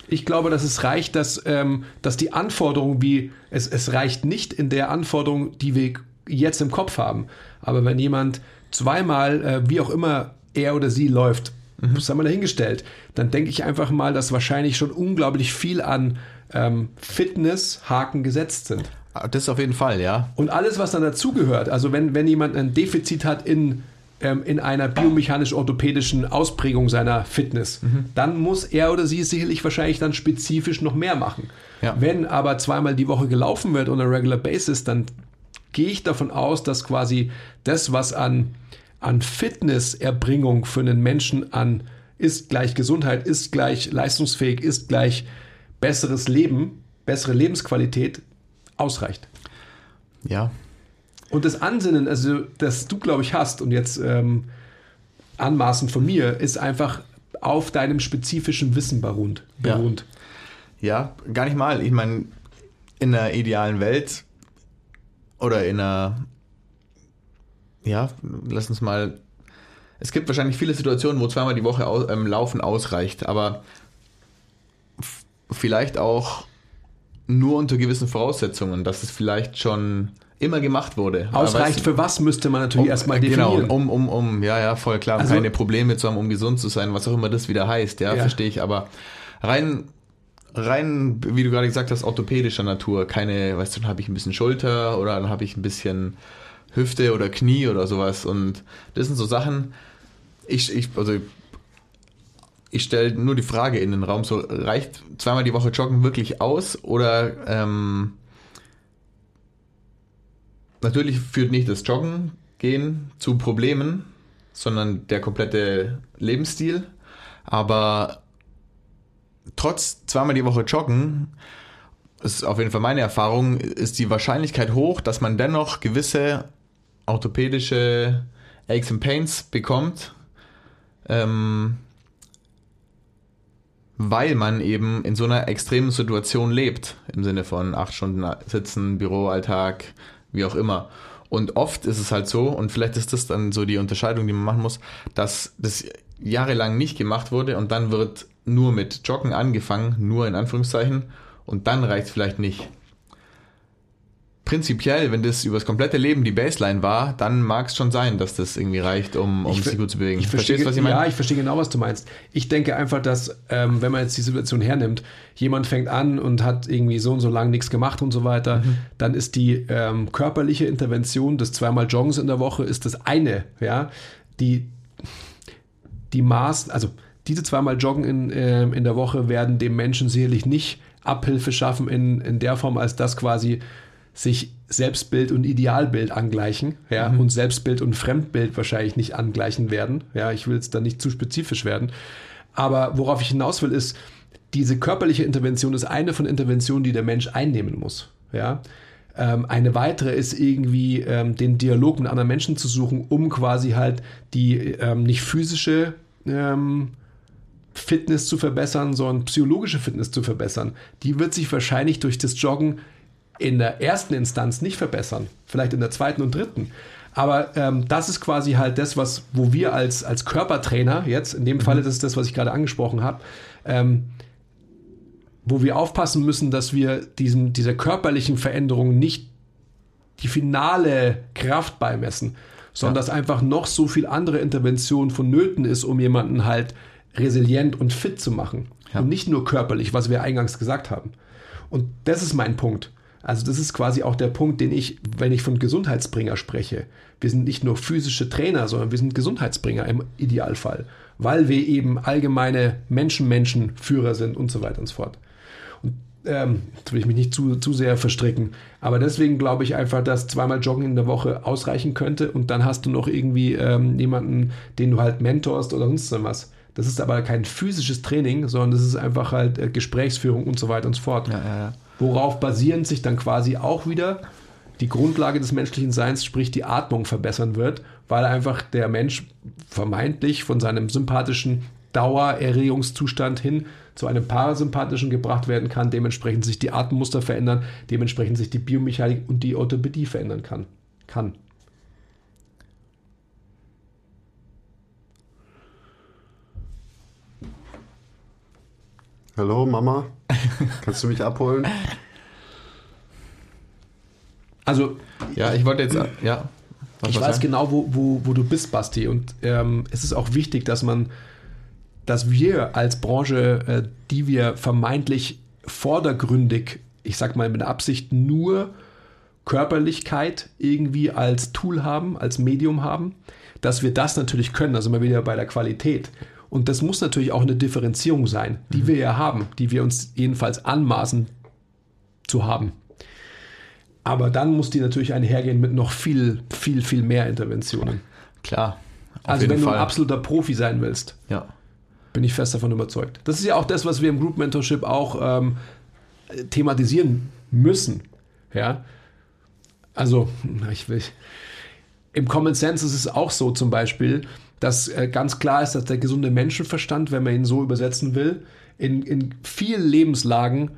Ich glaube, dass es reicht, dass, ähm, dass die Anforderung, wie es, es reicht nicht in der Anforderung, die wir jetzt im Kopf haben. Aber wenn jemand zweimal, äh, wie auch immer er oder sie läuft, das haben wir dahingestellt, dann denke ich einfach mal, dass wahrscheinlich schon unglaublich viel an ähm, Fitness-Haken gesetzt sind. Das auf jeden Fall, ja. Und alles, was dann dazugehört, also wenn, wenn jemand ein Defizit hat in, ähm, in einer biomechanisch-orthopädischen Ausprägung seiner Fitness, dann muss er oder sie sicherlich wahrscheinlich dann spezifisch noch mehr machen. Ja. Wenn aber zweimal die Woche gelaufen wird on a regular basis, dann gehe ich davon aus, dass quasi das, was an, an Fitnesserbringung für einen Menschen an ist gleich Gesundheit, ist gleich leistungsfähig, ist gleich besseres Leben, bessere Lebensqualität ausreicht. Ja. Und das Ansinnen, also das du, glaube ich, hast und jetzt ähm, anmaßend von mir, ist einfach auf deinem spezifischen Wissen beruht. Ja. beruht. Ja, gar nicht mal. Ich meine, in einer idealen Welt oder in einer, ja, lass uns mal, es gibt wahrscheinlich viele Situationen, wo zweimal die Woche au, ähm, Laufen ausreicht, aber vielleicht auch nur unter gewissen Voraussetzungen, dass es vielleicht schon immer gemacht wurde. Ausreicht für was müsste man natürlich um, erstmal Genau, definieren. um, um, um, ja, ja, voll klar, um Also- keine Probleme zu haben, um gesund zu sein, was auch immer das wieder heißt, ja, Ja. verstehe ich, aber rein, rein, wie du gerade gesagt hast, orthopädischer Natur, keine, weißt du, dann habe ich ein bisschen Schulter oder dann habe ich ein bisschen Hüfte oder Knie oder sowas. Und das sind so Sachen, ich, ich also ich stelle nur die Frage in den Raum, so reicht zweimal die Woche Joggen wirklich aus oder ähm, natürlich führt nicht das Joggen gehen zu Problemen, sondern der komplette Lebensstil. Aber trotz zweimal die Woche Joggen, ist auf jeden Fall meine Erfahrung, ist die Wahrscheinlichkeit hoch, dass man dennoch gewisse orthopädische Aches and Pains bekommt, ähm, weil man eben in so einer extremen Situation lebt, im Sinne von acht Stunden Sitzen, Büroalltag, wie auch immer. Und oft ist es halt so, und vielleicht ist das dann so die Unterscheidung, die man machen muss, dass das jahrelang nicht gemacht wurde und dann wird nur mit Joggen angefangen, nur in Anführungszeichen, und dann reicht es vielleicht nicht prinzipiell, wenn das über das komplette Leben die Baseline war, dann mag es schon sein, dass das irgendwie reicht, um, um sich gut zu bewegen. Ich verstehe, Verstehst, was ich meine? Ja, ich verstehe genau, was du meinst. Ich denke einfach, dass, ähm, wenn man jetzt die Situation hernimmt, jemand fängt an und hat irgendwie so und so lange nichts gemacht und so weiter, mhm. dann ist die ähm, körperliche Intervention des zweimal Joggens in der Woche ist das eine, ja. Die, die Maß, also diese zweimal Joggen in, äh, in der Woche werden dem Menschen sicherlich nicht Abhilfe schaffen in, in der Form, als das quasi sich Selbstbild und Idealbild angleichen, ja, mhm. und Selbstbild und Fremdbild wahrscheinlich nicht angleichen werden. Ja, ich will jetzt da nicht zu spezifisch werden. Aber worauf ich hinaus will, ist, diese körperliche Intervention ist eine von Interventionen, die der Mensch einnehmen muss. Ja. Ähm, eine weitere ist irgendwie ähm, den Dialog mit anderen Menschen zu suchen, um quasi halt die ähm, nicht physische ähm, Fitness zu verbessern, sondern psychologische Fitness zu verbessern. Die wird sich wahrscheinlich durch das Joggen in der ersten Instanz nicht verbessern, vielleicht in der zweiten und dritten. Aber ähm, das ist quasi halt das, was, wo wir als, als Körpertrainer, jetzt in dem Falle, das ist das, was ich gerade angesprochen habe, ähm, wo wir aufpassen müssen, dass wir diesem, dieser körperlichen Veränderung nicht die finale Kraft beimessen, sondern ja. dass einfach noch so viel andere Intervention vonnöten ist, um jemanden halt resilient und fit zu machen. Ja. Und nicht nur körperlich, was wir eingangs gesagt haben. Und das ist mein Punkt. Also das ist quasi auch der Punkt, den ich, wenn ich von Gesundheitsbringer spreche. Wir sind nicht nur physische Trainer, sondern wir sind Gesundheitsbringer im Idealfall, weil wir eben allgemeine Menschen-Menschen-Führer sind und so weiter und so fort. Und ähm, jetzt will ich mich nicht zu, zu sehr verstricken, aber deswegen glaube ich einfach, dass zweimal Joggen in der Woche ausreichen könnte und dann hast du noch irgendwie ähm, jemanden, den du halt mentorst oder sonst was. Das ist aber kein physisches Training, sondern das ist einfach halt äh, Gesprächsführung und so weiter und so fort. Ja, ja, ja worauf basierend sich dann quasi auch wieder die Grundlage des menschlichen Seins, sprich die Atmung, verbessern wird, weil einfach der Mensch vermeintlich von seinem sympathischen Dauererregungszustand hin zu einem parasympathischen gebracht werden kann, dementsprechend sich die Atemmuster verändern, dementsprechend sich die Biomechanik und die Orthopädie verändern kann. kann. Hallo Mama, kannst du mich abholen? Also ja, ich wollte jetzt ja. ich weiß sagen? genau, wo, wo, wo du bist, Basti, und ähm, es ist auch wichtig, dass man, dass wir als Branche, äh, die wir vermeintlich vordergründig, ich sag mal mit Absicht nur Körperlichkeit irgendwie als Tool haben, als Medium haben, dass wir das natürlich können, also immer wieder bei der Qualität. Und das muss natürlich auch eine Differenzierung sein, die mhm. wir ja haben, die wir uns jedenfalls anmaßen zu haben. Aber dann muss die natürlich einhergehen mit noch viel, viel, viel mehr Interventionen. Klar. Also wenn Fall. du ein absoluter Profi sein willst, ja. bin ich fest davon überzeugt. Das ist ja auch das, was wir im Group Mentorship auch ähm, thematisieren müssen. Ja. Also, ich will. Im Common Sense ist es auch so zum Beispiel, dass äh, ganz klar ist, dass der gesunde Menschenverstand, wenn man ihn so übersetzen will, in, in vielen Lebenslagen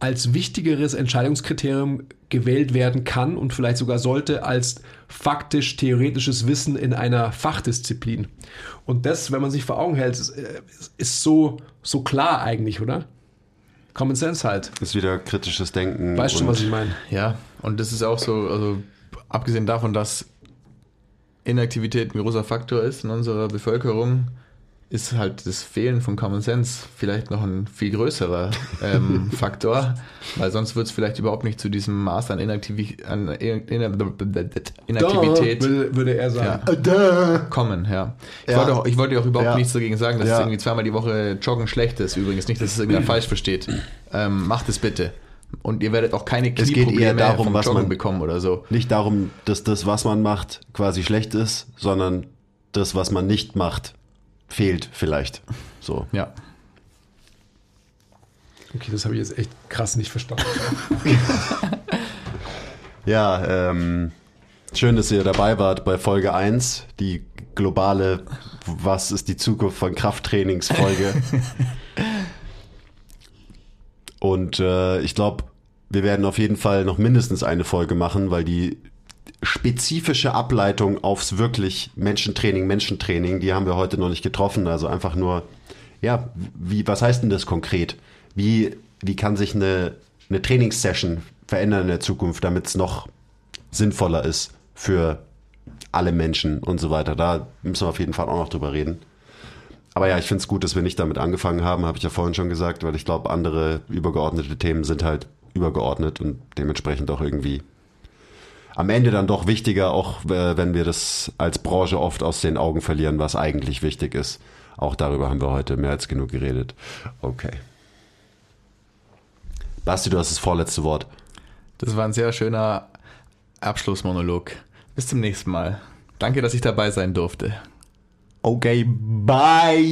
als wichtigeres Entscheidungskriterium gewählt werden kann und vielleicht sogar sollte als faktisch theoretisches Wissen in einer Fachdisziplin. Und das, wenn man sich vor Augen hält, ist, äh, ist so, so klar eigentlich, oder? Common Sense halt. Ist wieder kritisches Denken. Weißt du, was ich meine? Ja, und das ist auch so, also abgesehen davon, dass Inaktivität ein großer Faktor ist in unserer Bevölkerung, ist halt das Fehlen von Common Sense vielleicht noch ein viel größerer ähm, Faktor, weil sonst wird es vielleicht überhaupt nicht zu diesem Maß an, Inaktivi an Inaktivität würde, würde er sagen. ja, kommen. Ja. Ich, Ja. Wollte auch, ich wollte auch überhaupt Ja. nichts dagegen sagen, dass Ja. es irgendwie zweimal die Woche Joggen schlecht ist. Übrigens nicht, dass es irgendwer falsch versteht. Ähm, macht es bitte. Und ihr werdet auch keine Es geht eher Knieprobleme darum, was Joggen man- bekommen oder so. Nicht darum, dass das, was man macht, quasi schlecht ist, sondern das, was man nicht macht, fehlt vielleicht. So. Ja. Okay, das habe ich jetzt echt krass nicht verstanden. Ja, ähm, schön, dass ihr dabei wart bei Folge 1, die globale Was ist die Zukunft von Krafttrainingsfolge. Und äh, ich glaube, wir werden auf jeden Fall noch mindestens eine Folge machen, weil die spezifische Ableitung aufs wirklich Menschentraining, Menschentraining, die haben wir heute noch nicht getroffen. Also einfach nur, ja, wie, was heißt denn das konkret? Wie, wie kann sich eine, eine Trainingssession verändern in der Zukunft, damit es noch sinnvoller ist für alle Menschen und so weiter. Da müssen wir auf jeden Fall auch noch drüber reden. Aber ja, ich finde es gut, dass wir nicht damit angefangen haben, habe ich ja vorhin schon gesagt, weil ich glaube, andere übergeordnete Themen sind halt übergeordnet und dementsprechend auch irgendwie am Ende dann doch wichtiger, auch wenn wir das als Branche oft aus den Augen verlieren, was eigentlich wichtig ist. Auch darüber haben wir heute mehr als genug geredet. Okay. Basti, du hast das vorletzte Wort. Das war ein sehr schöner Abschlussmonolog. Bis zum nächsten Mal. Danke, dass ich dabei sein durfte. Okay, bye.